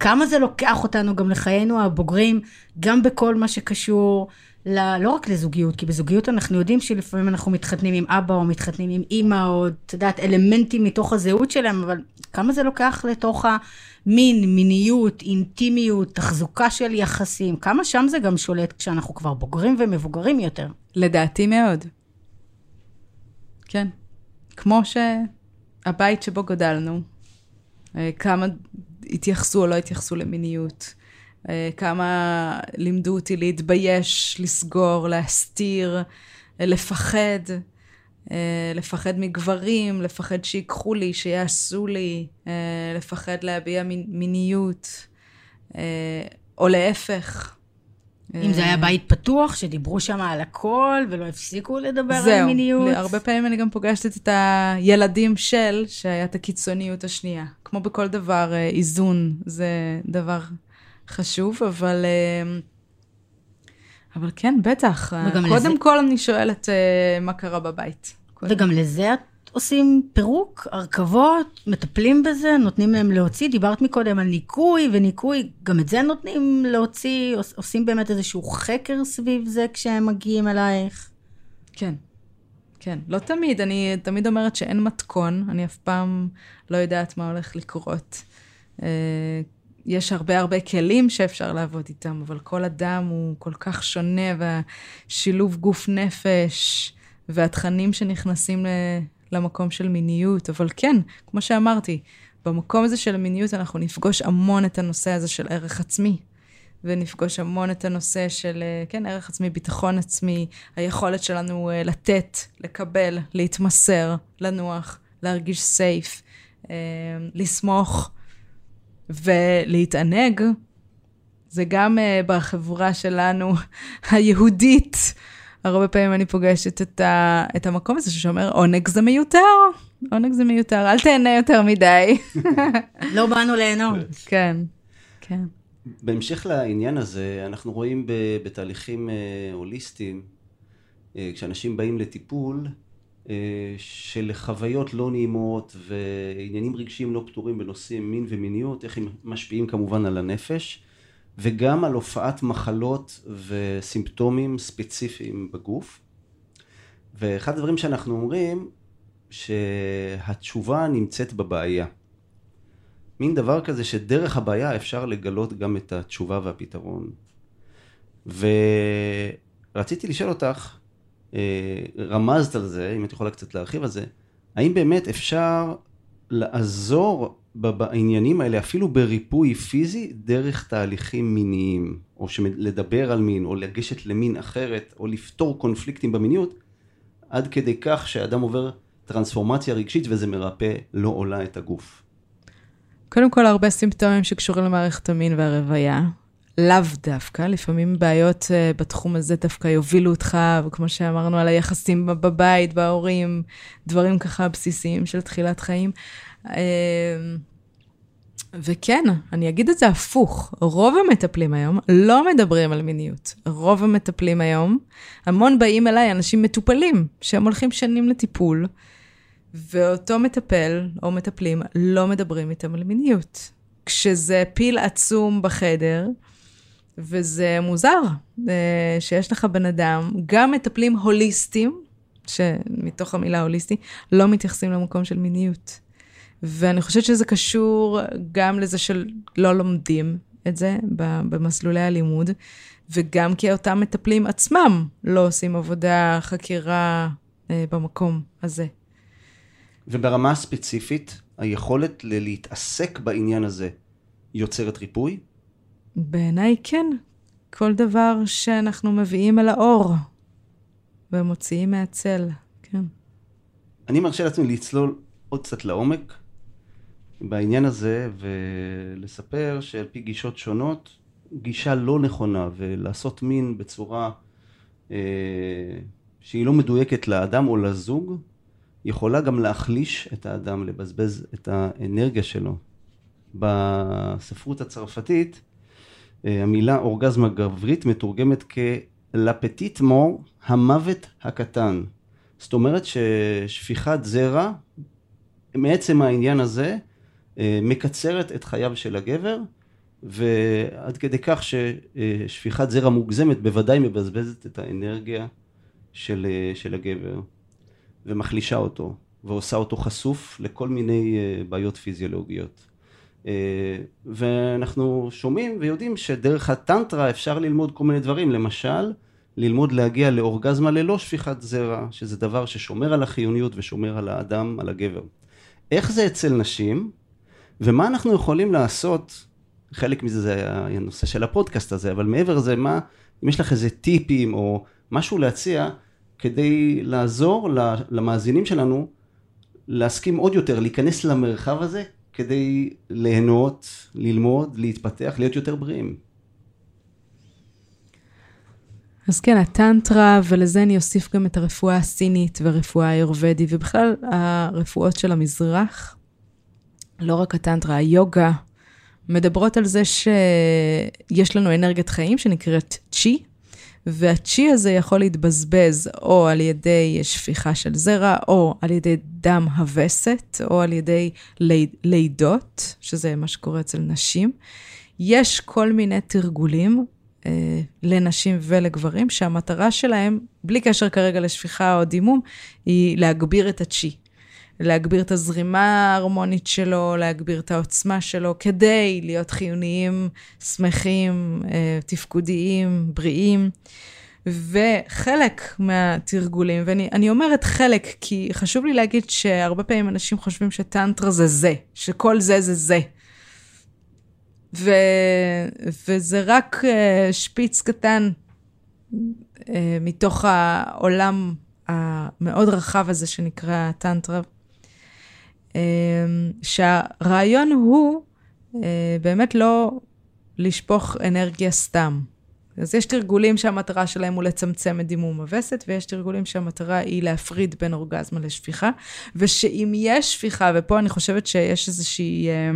כמה זה לוקח אותנו גם לחיינו הבוגרים, גם בכל מה שקשור, ל... לא רק לזוגיות, כי בזוגיות אנחנו יודעים שלפעמים אנחנו מתחתנים עם אבא או מתחתנים עם אימא, או את יודעת, אלמנטים מתוך הזהות שלהם, אבל כמה זה לוקח לתוך המין, מיניות, אינטימיות, תחזוקה של יחסים, כמה שם זה גם שולט כשאנחנו כבר בוגרים ומבוגרים יותר. לדעתי מאוד. כן. כמו שהבית שבו גדלנו, אה, כמה התייחסו או לא התייחסו למיניות. אה, כמה לימדו אותי להתבייש, לסגור, להסתיר, אה, לפחד, לפחד מגברים, לפחד שיקחו לי, שיעשו לי, לפחד להביע מיניות, או להפך. אם זה היה בית פתוח, שדיברו שם על הכל ולא הפסיקו לדבר זהו, על מיניות. זהו, הרבה פעמים אני גם פוגשת את הילדים של, שהיה את הקיצוניות השנייה. כמו בכל דבר, אה, איזון זה דבר חשוב, אבל... אה, אבל כן, בטח. קודם לזה... כל אני שואלת אה, מה קרה בבית. וגם לזה את עושים פירוק, הרכבות, מטפלים בזה, נותנים להם להוציא. דיברת מקודם על ניקוי וניקוי, גם את זה נותנים להוציא, עושים באמת איזשהו חקר סביב זה כשהם מגיעים אלייך. כן, כן. לא תמיד, אני תמיד אומרת שאין מתכון, אני אף פעם לא יודעת מה הולך לקרות. אה, יש הרבה הרבה כלים שאפשר לעבוד איתם, אבל כל אדם הוא כל כך שונה, והשילוב גוף נפש, והתכנים שנכנסים למקום של מיניות, אבל כן, כמו שאמרתי, במקום הזה של המיניות אנחנו נפגוש המון את הנושא הזה של ערך עצמי. ונפגוש המון את הנושא של, אה, כן, ערך עצמי, ביטחון עצמי, היכולת שלנו אה, לתת, לקבל, להתמסר, לנוח, להרגיש סייף, אה, לסמוך ולהתענג. זה גם בחברה שלנו, היהודית, הרבה פעמים אני פוגשת את, ה, את המקום הזה שאומר, עונג זה מיותר, עונג זה מיותר, אל תהנה יותר מדי. לא באנו ליהנות. כן, כן. בהמשך לעניין הזה, אנחנו רואים בתהליכים אה, הוליסטיים, אה, כשאנשים באים לטיפול, אה, של חוויות לא נעימות ועניינים רגשיים לא פתורים בנושאים מין ומיניות, איך הם משפיעים כמובן על הנפש. וגם על הופעת מחלות וסימפטומים ספציפיים בגוף. ואחד הדברים שאנחנו אומרים, שהתשובה נמצאת בבעיה. מין דבר כזה שדרך הבעיה אפשר לגלות גם את התשובה והפתרון. ורציתי לשאול אותך, אה, רמזת על זה, אם את יכולה קצת להרחיב על זה, האם באמת אפשר לעזור בעניינים האלה, אפילו בריפוי פיזי, דרך תהליכים מיניים, או לדבר על מין, או לגשת למין אחרת, או לפתור קונפליקטים במיניות, עד כדי כך שאדם עובר טרנספורמציה רגשית וזה מרפא לא עולה את הגוף. קודם כל, הרבה סימפטומים שקשורים למערכת המין והרוויה. לאו דווקא, לפעמים בעיות uh, בתחום הזה דווקא יובילו אותך, וכמו שאמרנו על היחסים בבית, בהורים, דברים ככה בסיסיים של תחילת חיים. אמ, וכן, אני אגיד את זה הפוך, רוב המטפלים היום לא מדברים על מיניות. רוב המטפלים היום, המון באים אליי אנשים מטופלים, שהם הולכים שנים לטיפול, ואותו מטפל או מטפלים לא מדברים איתם על מיניות. כשזה פיל עצום בחדר, וזה מוזר אה, שיש לך בן אדם, גם מטפלים הוליסטים, שמתוך המילה הוליסטי, לא מתייחסים למקום של מיניות. ואני חושבת שזה קשור גם לזה שלא לומדים את זה במסלולי הלימוד, וגם כי אותם מטפלים עצמם לא עושים עבודה, חקירה אה, במקום הזה. וברמה הספציפית, היכולת להתעסק בעניין הזה יוצרת ריפוי? בעיניי כן. כל דבר שאנחנו מביאים אל האור ומוציאים מהצל, כן. אני מרשה לעצמי לצלול עוד קצת לעומק בעניין הזה ולספר שעל פי גישות שונות גישה לא נכונה ולעשות מין בצורה אה, שהיא לא מדויקת לאדם או לזוג יכולה גם להחליש את האדם, לבזבז את האנרגיה שלו. בספרות הצרפתית אה, המילה אורגזמה גברית מתורגמת כלפטיט מור, המוות הקטן. זאת אומרת ששפיכת זרע, מעצם העניין הזה, מקצרת את חייו של הגבר, ועד כדי כך ששפיכת זרע מוגזמת בוודאי מבזבזת את האנרגיה של, אה, של הגבר, ומחלישה אותו, ועושה אותו חשוף לכל מיני בעיות פיזיולוגיות. ואנחנו שומעים ויודעים שדרך הטנטרה אפשר ללמוד כל מיני דברים, למשל, ללמוד להגיע לאורגזמה ללא שפיכת זרע, שזה דבר ששומר על החיוניות ושומר על האדם, על הגבר. איך זה אצל נשים, ומה אנחנו יכולים לעשות, חלק מזה זה הנושא של הפודקאסט הזה, אבל מעבר לזה, מה, אם יש לך איזה טיפים או משהו להציע, כדי לעזור למאזינים שלנו להסכים עוד יותר, להיכנס למרחב הזה, כדי ליהנות, ללמוד, להתפתח, להיות יותר בריאים. אז כן, הטנטרה, ולזה אני אוסיף גם את הרפואה הסינית והרפואה האיורבדית, ובכלל הרפואות של המזרח, לא רק הטנטרה, היוגה, מדברות על זה שיש לנו אנרגיית חיים שנקראת צ'י, והצ'י הזה יכול להתבזבז או על ידי שפיכה של זרע, או על ידי דם הווסת, או על ידי לידות, שזה מה שקורה אצל נשים. יש כל מיני תרגולים אה, לנשים ולגברים, שהמטרה שלהם, בלי קשר כרגע לשפיכה או דימום, היא להגביר את הצ'י. להגביר את הזרימה ההרמונית שלו, להגביר את העוצמה שלו, כדי להיות חיוניים, שמחים, אה, תפקודיים, בריאים. וחלק מהתרגולים, ואני אומרת חלק, כי חשוב לי להגיד שהרבה פעמים אנשים חושבים שטנטרה זה זה, שכל זה זה זה. ו, וזה רק uh, שפיץ קטן uh, מתוך העולם המאוד רחב הזה שנקרא טנטרה. אמ, שהרעיון הוא אה, באמת לא לשפוך אנרגיה סתם. אז יש תרגולים שהמטרה שלהם הוא לצמצם את דימום הווסת, ויש תרגולים שהמטרה היא להפריד בין אורגזמה לשפיכה, ושאם יש שפיכה, ופה אני חושבת שיש איזושהי אה,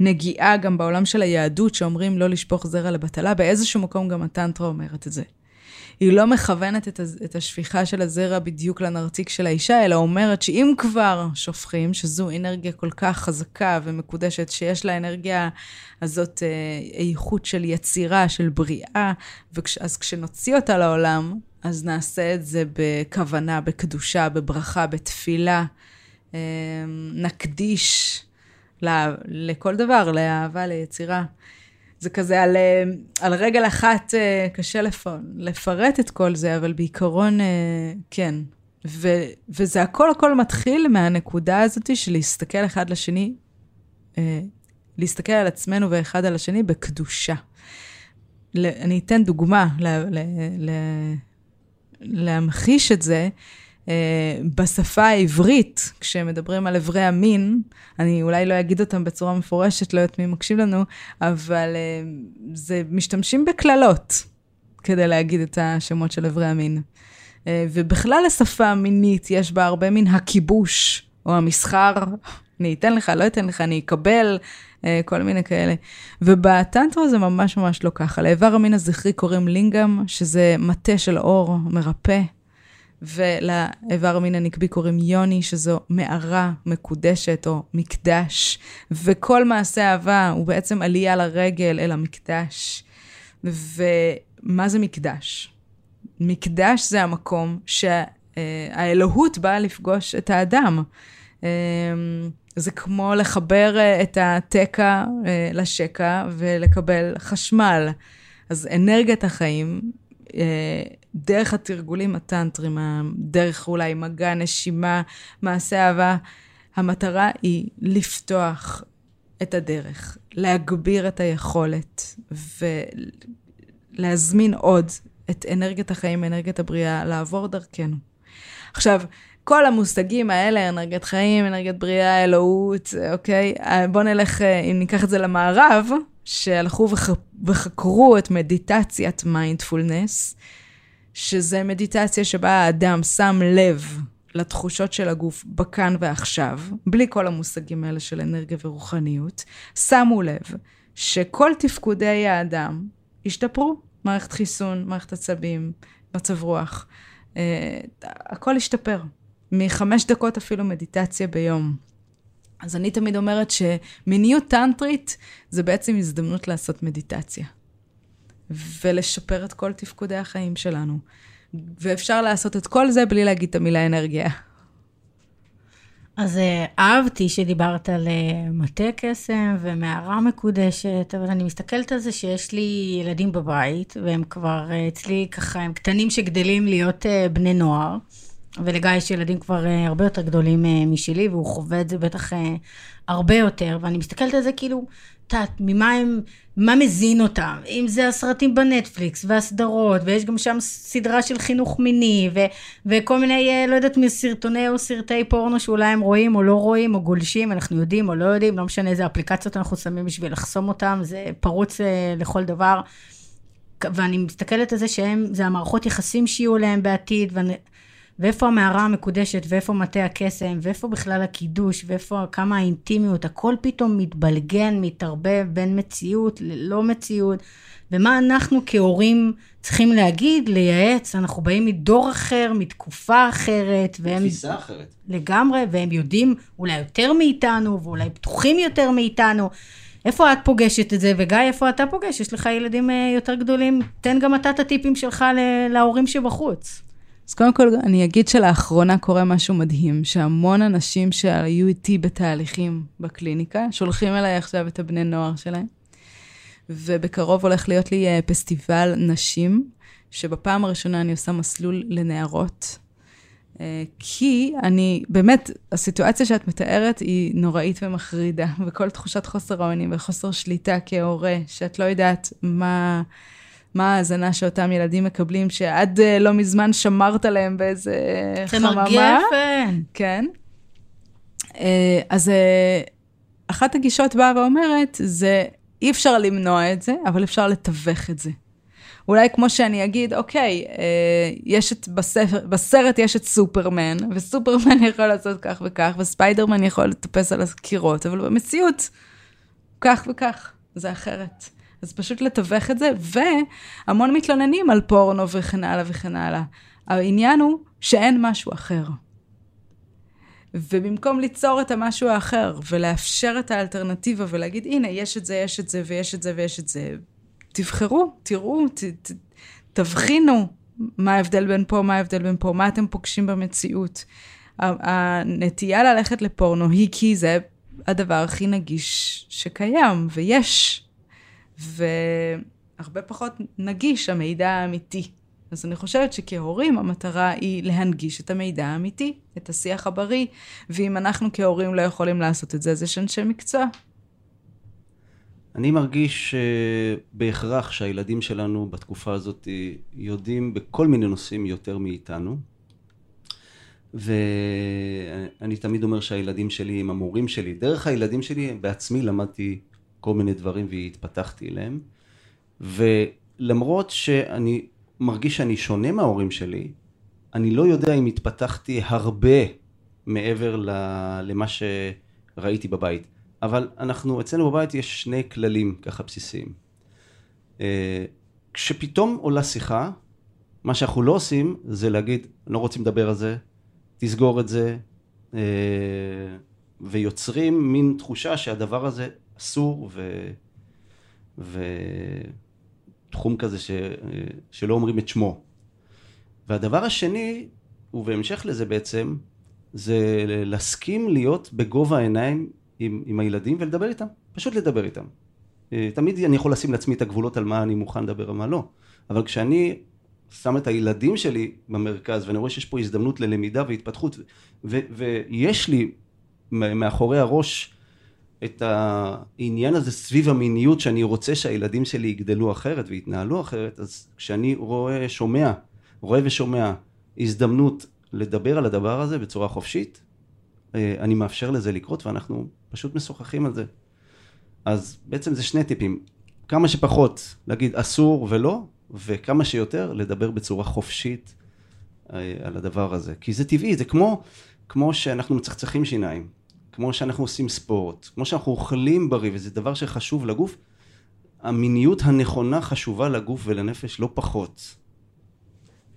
נגיעה גם בעולם של היהדות, שאומרים לא לשפוך זרע לבטלה, באיזשהו מקום גם הטנטרה אומרת את זה. היא לא מכוונת את, את השפיכה של הזרע בדיוק לנרתיק של האישה, אלא אומרת שאם כבר שופכים, שזו אנרגיה כל כך חזקה ומקודשת, שיש לאנרגיה הזאת אה, איכות של יצירה, של בריאה, וכש, אז כשנוציא אותה לעולם, אז נעשה את זה בכוונה, בקדושה, בברכה, בתפילה. אה, נקדיש לכל דבר, לאהבה, ליצירה. זה כזה על, אה, על רגל אחת אה, קשה לפ... לפרט את כל זה, אבל בעיקרון אה, כן. ו, וזה הכל הכל מתחיל מהנקודה הזאת של להסתכל אחד לשני, להסתכל על עצמנו ואחד על השני בקדושה. אני אתן דוגמה להמחיש את זה. אה, בשפה העברית, כשמדברים על אברי המין, אני אולי לא אגיד אותם בצורה מפורשת, לא יודעת מי מקשיב לנו, אבל אה, זה משתמשים בקללות כדי להגיד את השמות של אברי המין. אה, ובכלל השפה המינית יש בה הרבה מן הכיבוש, או המסחר, אני אתן לך, לא אתן לך, אני אקבל, כל מיני כאלה. ובטנטרה זה ממש ממש לא ככה. לאיבר המין הזכרי קוראים לינגאם, שזה מטה של אור, מרפא. ולאיבר המין הנקבי קוראים יוני, שזו מערה מקודשת או מקדש, וכל מעשה אהבה הוא בעצם עלייה לרגל אל המקדש. ומה זה מקדש? מקדש זה המקום שהאלוהות באה לפגוש את האדם. אמ, זה כמו לחבר אה, את התקע אה, לשקע ולקבל חשמל. אז אנרגיית החיים, אה, דרך התרגולים הטנטרים, דרך אולי מגע, נשימה, מעשה אהבה, המטרה היא לפתוח את הדרך, להגביר את היכולת ולהזמין עוד את אנרגיית החיים, אנרגיית הבריאה, לעבור דרכנו. עכשיו, כל המושגים האלה, אנרגיית חיים, אנרגיית בריאה, אלוהות, אוקיי? בואו נלך, אם ניקח את זה למערב, שהלכו וח, וחקרו את מדיטציית מיינדפולנס, שזה מדיטציה שבה האדם שם לב לתחושות של הגוף בכאן ועכשיו, בלי כל המושגים האלה של אנרגיה ורוחניות, שמו לב שכל תפקודי האדם השתפרו. מערכת חיסון, מערכת עצבים, מצב רוח. Uh, הכל השתפר. מחמש דקות אפילו מדיטציה ביום. אז אני תמיד אומרת שמיניות טנטרית זה בעצם הזדמנות לעשות מדיטציה. ולשפר את כל תפקודי החיים שלנו. ואפשר לעשות את כל זה בלי להגיד את המילה אנרגיה. אז אה, אהבתי שדיברת על אה, מטה קסם ומערה מקודשת, אבל אני מסתכלת על זה שיש לי ילדים בבית, והם כבר אה, אצלי ככה, הם קטנים שגדלים להיות בני נוער. ולגיא יש ילדים כבר הרבה יותר גדולים משלי, והוא חווה את זה בטח הרבה יותר, ואני מסתכלת על זה כאילו, את יודעת, ממה הם, מה מזין אותם? אם זה הסרטים בנטפליקס, והסדרות, ויש גם שם סדרה של חינוך מיני, ו, וכל מיני, uh, לא יודעת, מסרטוני או סרטי פורנו שאולי הם רואים או לא רואים, או גולשים, אנחנו יודעים או לא יודעים, לא משנה איזה אפליקציות אנחנו שמים בשביל לחסום אותם, זה פרוץ uh, לכל דבר. ואני מסתכלת על זה שהם, זה המערכות יחסים שיהיו להם בעתיד, ואני... ואיפה המערה המקודשת, ואיפה מטה הקסם, ואיפה בכלל הקידוש, ואיפה כמה האינטימיות, הכל פתאום מתבלגן, מתערבב בין מציאות ללא מציאות, ומה אנחנו כהורים צריכים להגיד, לייעץ, אנחנו באים מדור אחר, מתקופה אחרת, והם... תפיסה אחרת. לגמרי, והם יודעים אולי יותר מאיתנו, ואולי פתוחים יותר מאיתנו. איפה את פוגשת את זה? וגיא, איפה אתה פוגש? יש לך ילדים אה, יותר גדולים? תן גם אתה את הטיפים שלך להורים שבחוץ. אז קודם כל, אני אגיד שלאחרונה קורה משהו מדהים, שהמון אנשים שהיו איתי בתהליכים בקליניקה, שולחים אליי עכשיו את הבני נוער שלהם, ובקרוב הולך להיות לי אה, פסטיבל נשים, שבפעם הראשונה אני עושה מסלול לנערות. אה, כי אני, באמת, הסיטואציה שאת מתארת היא נוראית ומחרידה, וכל תחושת חוסר האונים וחוסר שליטה כהורה, שאת לא יודעת מה... מה ההאזנה שאותם ילדים מקבלים, שעד uh, לא מזמן שמרת עליהם באיזה חממה. גפן. כן. Uh, אז uh, אחת הגישות באה ואומרת, זה אי אפשר למנוע את זה, אבל אפשר לתווך את זה. אולי כמו שאני אגיד, אוקיי, יש את, בספר, בסרט יש את סופרמן, וסופרמן יכול לעשות כך וכך, וספיידרמן יכול לטפס על הקירות, אבל במציאות, כך וכך, זה אחרת. אז פשוט לתווך את זה, והמון מתלוננים על פורנו וכן הלאה וכן הלאה. העניין הוא שאין משהו אחר. ובמקום ליצור את המשהו האחר ולאפשר את האלטרנטיבה ולהגיד, הנה, יש את זה, יש את זה ויש את זה ויש את זה, תבחרו, תראו, ת, ת, תבחינו מה ההבדל בין פה, מה ההבדל בין פה, מה אתם פוגשים במציאות. הנטייה ללכת לפורנו היא כי זה הדבר הכי נגיש שקיים, ויש והרבה פחות נגיש המידע האמיתי. אז אני חושבת שכהורים המטרה היא להנגיש את המידע האמיתי, את השיח הבריא, ואם אנחנו כהורים לא יכולים לעשות את זה, אז יש אנשי מקצוע. אני מרגיש uh, בהכרח שהילדים שלנו בתקופה הזאת יודעים בכל מיני נושאים יותר מאיתנו. ואני תמיד אומר שהילדים שלי הם המורים שלי. דרך הילדים שלי בעצמי למדתי כל מיני דברים והתפתחתי אליהם. ולמרות שאני מרגיש שאני שונה מההורים שלי, אני לא יודע אם התפתחתי הרבה מעבר למה ראיתי בבית. אבל אנחנו, אצלנו בבית יש שני כללים ככה בסיסיים. אה, כשפתאום עולה שיחה, מה שאנחנו לא עושים זה להגיד, לא רוצים לדבר על זה, תסגור את זה, אה, ויוצרים מין תחושה שהדבר הזה אסור ו... ותחום כזה ש... שלא אומרים את שמו. והדבר השני, ובהמשך לזה בעצם, זה להסכים להיות בגובה העיניים עם, עם הילדים ולדבר איתם, פשוט לדבר איתם. אה, תמיד אני יכול לשים לעצמי את הגבולות על מה אני מוכן לדבר ומה לא, אבל כשאני שם את הילדים שלי במרכז ואני רואה שיש פה הזדמנות ללמידה והתפתחות ו- ויש לי מאחורי הראש את העניין הזה סביב המיניות שאני רוצה שהילדים שלי יגדלו אחרת ויתנהלו אחרת אז כשאני רואה, שומע, רואה ושומע הזדמנות לדבר על הדבר הזה בצורה חופשית אה, אני מאפשר לזה לקרות ואנחנו פשוט משוחחים על זה. אז בעצם זה שני טיפים. כמה שפחות להגיד אסור ולא וכמה שיותר לדבר בצורה חופשית אה, על הדבר הזה. כי זה טבעי זה כמו כמו שאנחנו מצחצחים שיניים כמו שאנחנו עושים ספורט, כמו שאנחנו אוכלים בריא, וזה דבר שחשוב לגוף, המיניות הנכונה חשובה לגוף ולנפש לא פחות.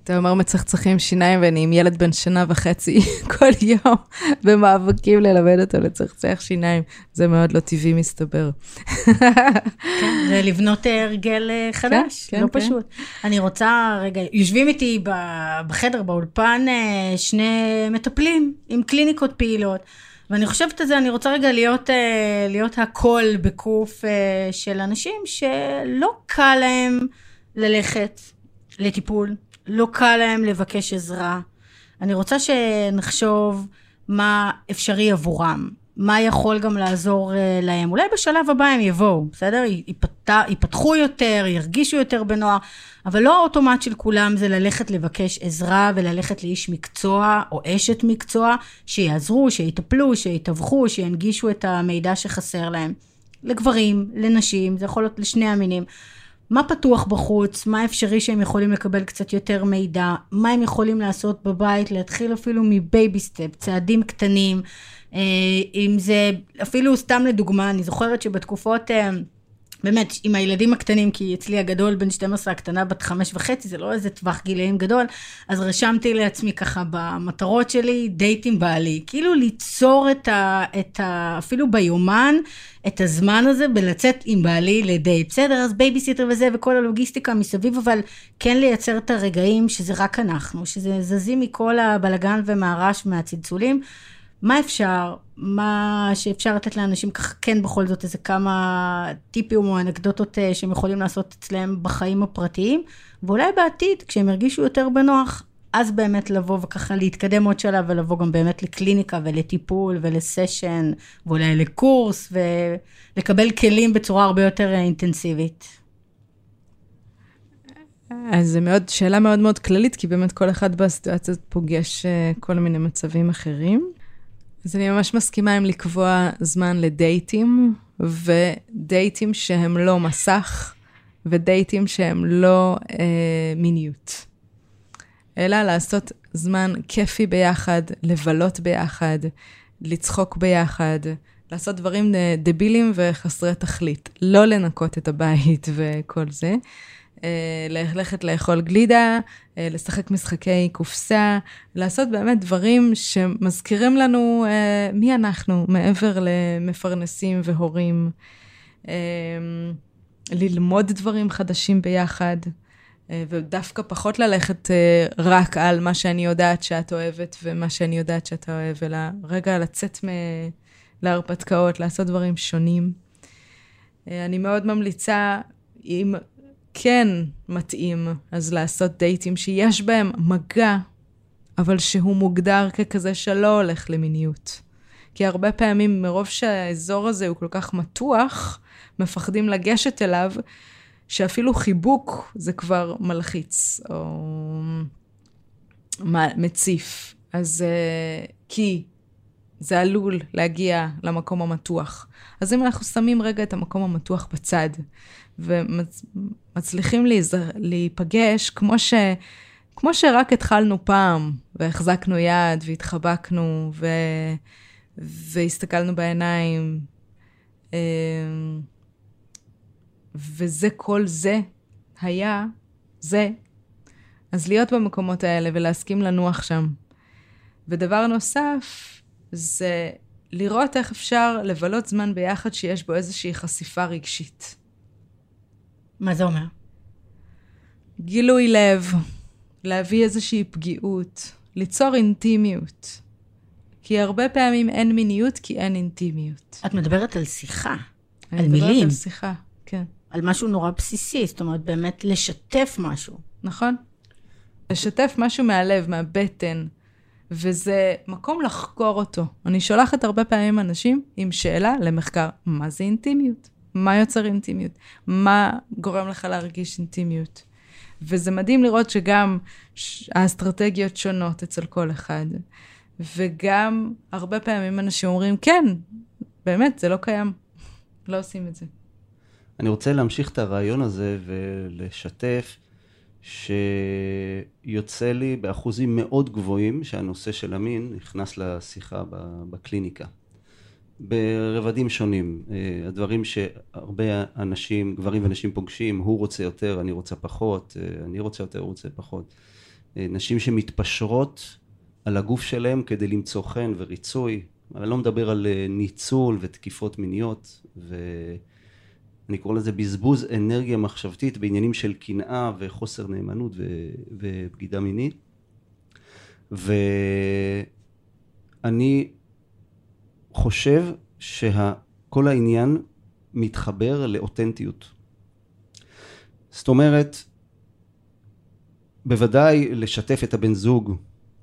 אתה אומר מצחצחים שיניים ואני עם ילד בן שנה וחצי כל יום במאבקים ללמד אותו לצחצח שיניים. זה מאוד לא טבעי מסתבר. כן, זה לבנות הרגל אה, חדש, כן, לא כן, פשוט. כן. אני רוצה, רגע, יושבים איתי בחדר, באולפן, אה, שני מטפלים עם קליניקות פעילות. ואני חושבת על זה, אני רוצה רגע להיות, אה, להיות הקול בקוף אה, של אנשים שלא קל להם ללכת לטיפול, לא קל להם לבקש עזרה. אני רוצה שנחשוב מה אפשרי עבורם, מה יכול גם לעזור אה, להם. אולי בשלב הבא הם יבואו, בסדר? ייפתחו יותר, ירגישו יותר בנוער. אבל לא האוטומט של כולם זה ללכת לבקש עזרה וללכת לאיש מקצוע או אשת מקצוע שיעזרו, שיטפלו, שיתווכו, שינגישו את המידע שחסר להם. לגברים, לנשים, זה יכול להיות לשני המינים. מה פתוח בחוץ, מה אפשרי שהם יכולים לקבל קצת יותר מידע, מה הם יכולים לעשות בבית, להתחיל אפילו מ baby step, צעדים קטנים, אם זה אפילו סתם לדוגמה, אני זוכרת שבתקופות... אה, באמת, עם הילדים הקטנים, כי אצלי הגדול בן 12, הקטנה בת חמש וחצי, זה לא איזה טווח גילאים גדול, אז רשמתי לעצמי ככה במטרות שלי, דייט עם בעלי. כאילו ליצור את ה... את ה אפילו ביומן, את הזמן הזה בלצאת עם בעלי לדייט. בסדר, אז בייביסיטר וזה, וכל הלוגיסטיקה מסביב, אבל כן לייצר את הרגעים שזה רק אנחנו, שזה זזים מכל הבלגן ומהרעש מהצלצולים. מה אפשר, מה שאפשר לתת לאנשים ככה, כן בכל זאת איזה כמה טיפים או אנקדוטות אה, שהם יכולים לעשות אצלם בחיים הפרטיים, ואולי בעתיד, כשהם ירגישו יותר בנוח, אז באמת לבוא וככה להתקדם עוד שלב ולבוא גם באמת לקליניקה ולטיפול ולסשן ואולי לקורס ולקבל כלים בצורה הרבה יותר אה, אינטנסיבית. אז זו מאוד, שאלה מאוד מאוד כללית, כי באמת כל אחד בסיטואציה פוגש אה, כל מיני מצבים אחרים. אז אני ממש מסכימה עם לקבוע זמן לדייטים, ודייטים שהם לא מסך, ודייטים שהם לא אה, מיניות. אלא לעשות זמן כיפי ביחד, לבלות ביחד, לצחוק ביחד, לעשות דברים אה, דבילים וחסרי תכלית. לא לנקות את הבית וכל זה. אה, ללכת לאכול גלידה, אה, לשחק משחקי קופסה, לעשות באמת דברים שמזכירים לנו אה, מי אנחנו מעבר למפרנסים והורים, ללמוד דברים חדשים ביחד. ודווקא פחות ללכת רק על מה שאני יודעת שאת אוהבת ומה שאני יודעת שאתה אוהב, אלא רגע לצאת מ... להרפתקאות, לעשות דברים שונים. אני מאוד ממליצה, אם כן מתאים אז לעשות דייטים שיש בהם מגע, אבל שהוא מוגדר ככזה שלא הולך למיניות. כי הרבה פעמים מרוב שהאזור הזה הוא כל כך מתוח, מפחדים לגשת אליו, שאפילו חיבוק זה כבר מלחיץ או מציף. אז uh, כי זה עלול להגיע למקום המתוח. אז אם אנחנו שמים רגע את המקום המתוח בצד, ומצליחים להיזר, להיפגש כמו, ש, כמו שרק התחלנו פעם, והחזקנו יד והתחבקנו, ו, והסתכלנו בעיניים, אה, וזה, כל זה היה, זה, אז להיות במקומות האלה ולהסכים לנוח שם. ודבר נוסף, זה לראות איך אפשר לבלות זמן ביחד שיש בו איזושהי חשיפה רגשית. מה זה אומר? גילוי לב, להביא איזושהי פגיעות, ליצור אינטימיות. כי הרבה פעמים אין מיניות כי אין אינטימיות. את מדברת על שיחה, אני על מדברת מילים, על שיחה, כן. על משהו נורא בסיסי, זאת אומרת, באמת לשתף משהו. נכון? לשתף משהו מהלב, מהבטן, וזה מקום לחקור אותו. אני שולחת הרבה פעמים אנשים עם שאלה למחקר, מה זה אינטימיות? מה יוצר אינטימיות? מה גורם לך להרגיש אינטימיות? וזה מדהים לראות שגם האסטרטגיות שונות אצל כל אחד. וגם הרבה פעמים אנשים אומרים, כן, באמת, זה לא קיים. לא עושים את זה. אני רוצה להמשיך את הרעיון הזה ולשתף שיוצא לי באחוזים מאוד גבוהים שהנושא של המין נכנס לשיחה בקליניקה. ברבדים שונים. אה, הדברים שהרבה אנשים, גברים ונשים פוגשים, הוא רוצה יותר, אני רוצה פחות, אה, אני רוצה יותר, הוא רוצה פחות. אה, נשים שמתפשרות על הגוף שלהם כדי למצוא חן וריצוי. אני לא מדבר על ניצול ותקיפות מיניות, ואני קורא לזה בזבוז אנרגיה מחשבתית בעניינים של קנאה וחוסר נאמנות ו- ובגידה מינית. ואני חושב שכל העניין מתחבר לאותנטיות. זאת אומרת, בוודאי לשתף את הבן זוג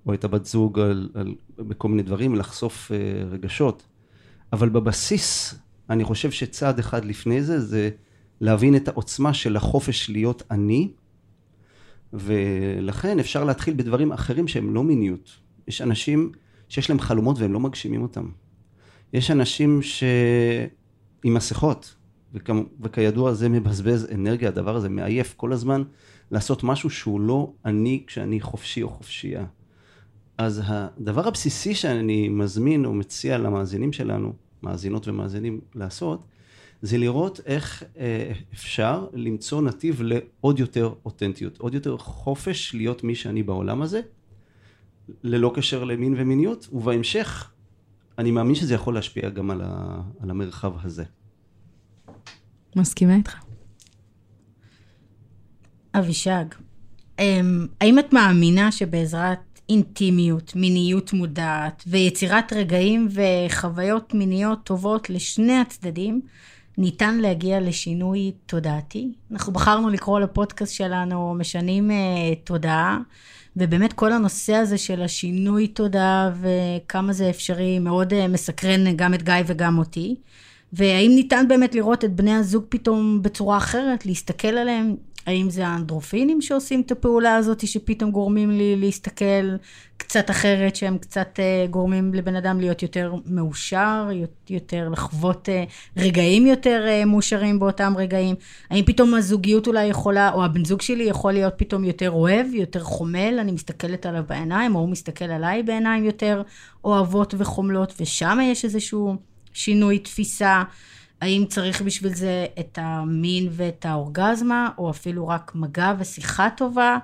או את הבת זוג על, על, בכל מיני דברים, לחשוף uh, רגשות, אבל בבסיס אני חושב שצעד אחד לפני זה זה להבין את העוצמה של החופש להיות אני, ולכן אפשר להתחיל בדברים אחרים שהם לא מיניות. יש אנשים שיש להם חלומות והם לא מגשימים אותם. יש אנשים ש... עם מסכות, וכ... וכידוע זה מבזבז אנרגיה, הדבר הזה מעייף כל הזמן לעשות משהו שהוא לא אני כשאני חופשי או חופשייה. אז הדבר הבסיסי שאני מזמין או מציע למאזינים שלנו, מאזינות ומאזינים לעשות, זה לראות איך אה, אפשר למצוא נתיב לעוד יותר אותנטיות, עוד יותר חופש להיות מי שאני בעולם הזה, ללא קשר למין ומיניות, ובהמשך אני מאמין שזה יכול להשפיע גם על, ה, על המרחב הזה. מסכימה איתך. אבישג, אמ, האם את מאמינה שבעזרת אינטימיות, מיניות מודעת ויצירת רגעים וחוויות מיניות טובות לשני הצדדים, ניתן להגיע לשינוי תודעתי? אנחנו בחרנו לקרוא לפודקאסט שלנו משנים uh, תודעה, ובאמת כל הנושא הזה של השינוי תודעה וכמה זה אפשרי מאוד uh, מסקרן גם את גיא וגם אותי. והאם ניתן באמת לראות את בני הזוג פתאום בצורה אחרת, להסתכל עליהם? האם זה האנדרופינים שעושים את הפעולה הזאת, שפתאום גורמים לי להסתכל קצת אחרת, שהם קצת uh, גורמים לבן אדם להיות יותר מאושר, יותר לחוות uh, רגעים יותר uh, מאושרים באותם רגעים? האם פתאום הזוגיות אולי יכולה, או הבן זוג שלי יכול להיות פתאום יותר אוהב, יותר חומל, אני מסתכלת עליו בעיניים, או הוא מסתכל עליי בעיניים יותר אוהבות וחומלות, ושם יש איזשהו שינוי תפיסה. האם צריך בשביל זה את המין ואת האורגזמה, או אפילו רק מגע ושיחה טובה?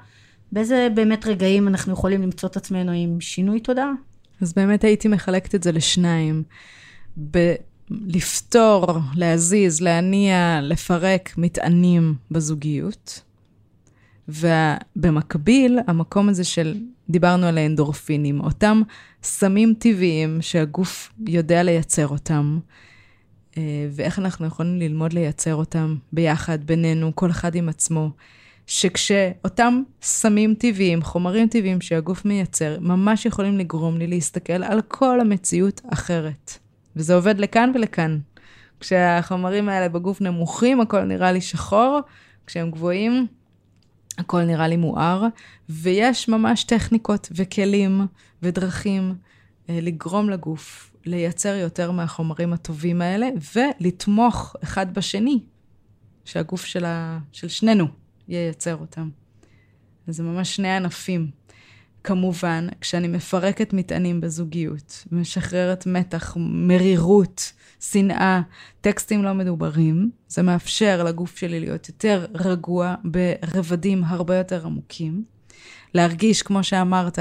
באיזה באמת רגעים אנחנו יכולים למצוא את עצמנו עם שינוי תודעה? אז באמת הייתי מחלקת את זה לשניים. בלפתור, להזיז, להניע, לפרק מטענים בזוגיות. ובמקביל, המקום הזה של, דיברנו על האנדורפינים, אותם סמים טבעיים שהגוף יודע לייצר אותם. ואיך אנחנו יכולים ללמוד לייצר אותם ביחד, בינינו, כל אחד עם עצמו. שכשאותם סמים טבעיים, חומרים טבעיים שהגוף מייצר, ממש יכולים לגרום לי להסתכל על כל המציאות אחרת. וזה עובד לכאן ולכאן. כשהחומרים האלה בגוף נמוכים, הכל נראה לי שחור, כשהם גבוהים, הכל נראה לי מואר, ויש ממש טכניקות וכלים ודרכים לגרום לגוף לייצר יותר מהחומרים הטובים האלה, ולתמוך אחד בשני, שהגוף שלה, של שנינו ייצר אותם. אז זה ממש שני ענפים. כמובן, כשאני מפרקת מטענים בזוגיות, משחררת מתח, מרירות, שנאה, טקסטים לא מדוברים, זה מאפשר לגוף שלי להיות יותר רגוע ברבדים הרבה יותר עמוקים. להרגיש, כמו שאמרת,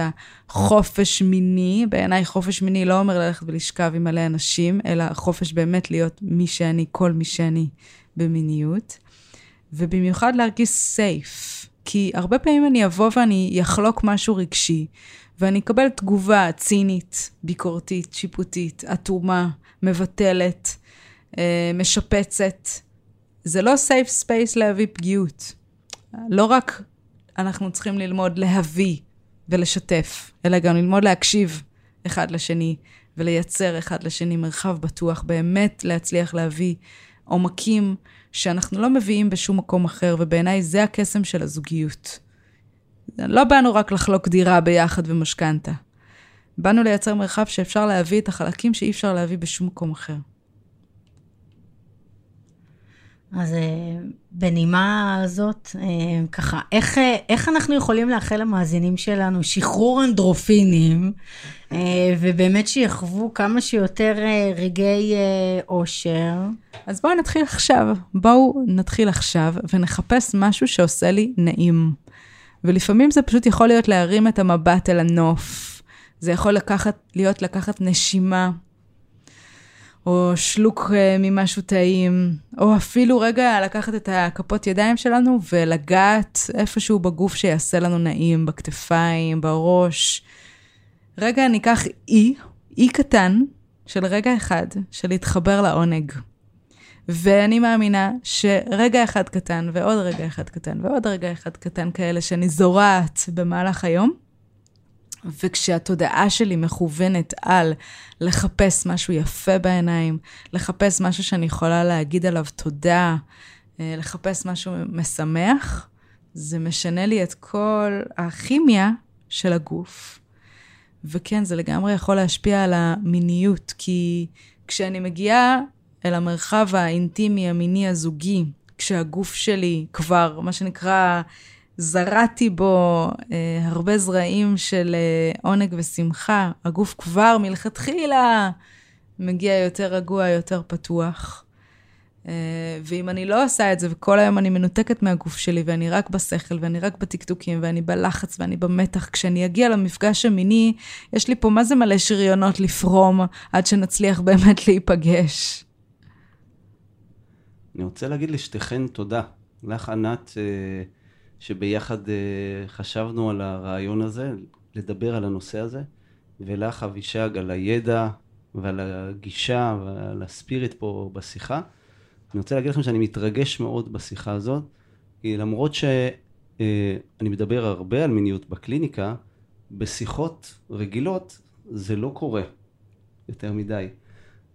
חופש מיני. בעיניי חופש מיני לא אומר ללכת ולשכב עם מלא אנשים, אלא חופש באמת להיות מי שאני, כל מי שאני במיניות. ובמיוחד להרגיש סייף. כי הרבה פעמים אני אבוא ואני אחלוק משהו רגשי, ואני אקבל תגובה צינית, ביקורתית, שיפוטית, אטומה, מבטלת, אה, משפצת. זה לא safe space להביא פגיעות. לא רק אנחנו צריכים ללמוד להביא ולשתף, אלא גם ללמוד להקשיב אחד לשני ולייצר אחד לשני מרחב בטוח, באמת להצליח להביא עומקים שאנחנו לא מביאים בשום מקום אחר, ובעיניי זה הקסם של הזוגיות. לא באנו רק לחלוק דירה ביחד ומשכנתה. באנו לייצר מרחב שאפשר להביא את החלקים שאי אפשר להביא בשום מקום אחר. אז אה, בנימה הזאת, אה, ככה, איך, אה, איך אנחנו יכולים לאחל למאזינים שלנו שחרור אנדרופינים, ובאמת שיחוו כמה שיותר רגעי אושר? אז בואו נתחיל עכשיו. בואו נתחיל עכשיו ונחפש משהו שעושה לי נעים. ולפעמים זה פשוט יכול להיות להרים את המבט אל הנוף. זה יכול לקחת, להיות לקחת נשימה או שלוק אה, ממשהו טעים, או אפילו רגע לקחת את הכפות ידיים שלנו ולגעת איפשהו בגוף שיעשה לנו נעים, בכתפיים, בראש. רגע ניקח אי, אי קטן של רגע אחד, של להתחבר לעונג. ואני מאמינה שרגע אחד קטן, ועוד רגע אחד קטן, ועוד רגע אחד קטן כאלה שאני זורעת במהלך היום, וכשהתודעה שלי מכוונת על לחפש משהו יפה בעיניים, לחפש משהו שאני יכולה להגיד עליו תודה, אה, לחפש משהו משמח, זה משנה לי את כל הכימיה של הגוף. וכן, זה לגמרי יכול להשפיע על המיניות, כי כשאני מגיעה אל המרחב האינטימי, המיני, הזוגי, כשהגוף שלי כבר, מה שנקרא, זרעתי בו אה, הרבה זרעים של אה, עונג ושמחה, הגוף כבר מלכתחילה מגיע יותר רגוע, יותר פתוח. אה, ואם אני לא עושה את זה, וכל היום אני מנותקת מהגוף שלי, ואני רק בשכל, ואני רק בטקטוקים, ואני בלחץ, ואני במתח, כשאני אגיע למפגש המיני, יש לי פה מה זה מלא שריונות לפרום, עד שנצליח באמת להיפגש. אני רוצה להגיד לשתיכן תודה. לך, ענת, אה, שביחד אה, חשבנו על הרעיון הזה, לדבר על הנושא הזה, ולך אבישג על הידע ועל הגישה ועל הספיריט פה בשיחה. אני רוצה להגיד לכם שאני מתרגש מאוד בשיחה הזאת, כי למרות שאני אה, מדבר הרבה על מיניות בקליניקה, בשיחות רגילות זה לא קורה יותר מדי.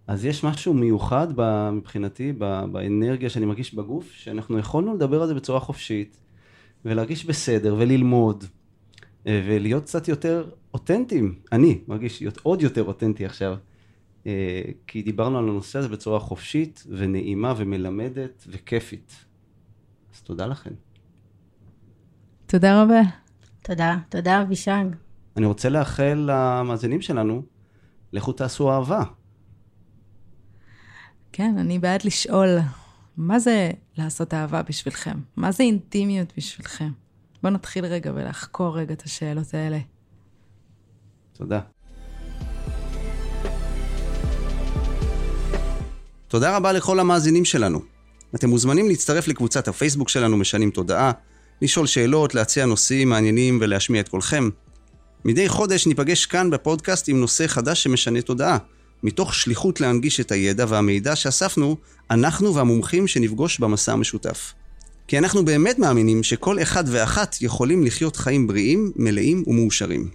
אז יש משהו מיוחד מבחינתי, באנרגיה שאני מרגיש בגוף, שאנחנו יכולנו לדבר על זה בצורה חופשית, ולהרגיש בסדר וללמוד אה, ולהיות קצת יותר אותנטיים. אני מרגיש עוד יותר אותנטי עכשיו. אה, כי דיברנו על הנושא הזה בצורה חופשית ונעימה ומלמדת וכיפית. אז תודה לכם. תודה רבה. תודה, תודה אבישג. אני רוצה לאחל למאזינים שלנו, לכו תעשו אהבה. כן, אני בעד לשאול. מה זה לעשות אהבה בשבילכם? מה זה אינטימיות בשבילכם? בואו נתחיל רגע ולחקור רגע את השאלות האלה. תודה. תודה רבה לכל המאזינים שלנו. אתם מוזמנים להצטרף לקבוצת הפייסבוק שלנו משנים תודעה, לשאול שאלות, להציע נושאים מעניינים ולהשמיע את קולכם. מדי חודש ניפגש כאן בפודקאסט עם נושא חדש שמשנה תודעה. מתוך שליחות להנגיש את הידע והמידע שאספנו, אנחנו והמומחים שנפגוש במסע המשותף. כי אנחנו באמת מאמינים שכל אחד ואחת יכולים לחיות חיים בריאים, מלאים ומאושרים.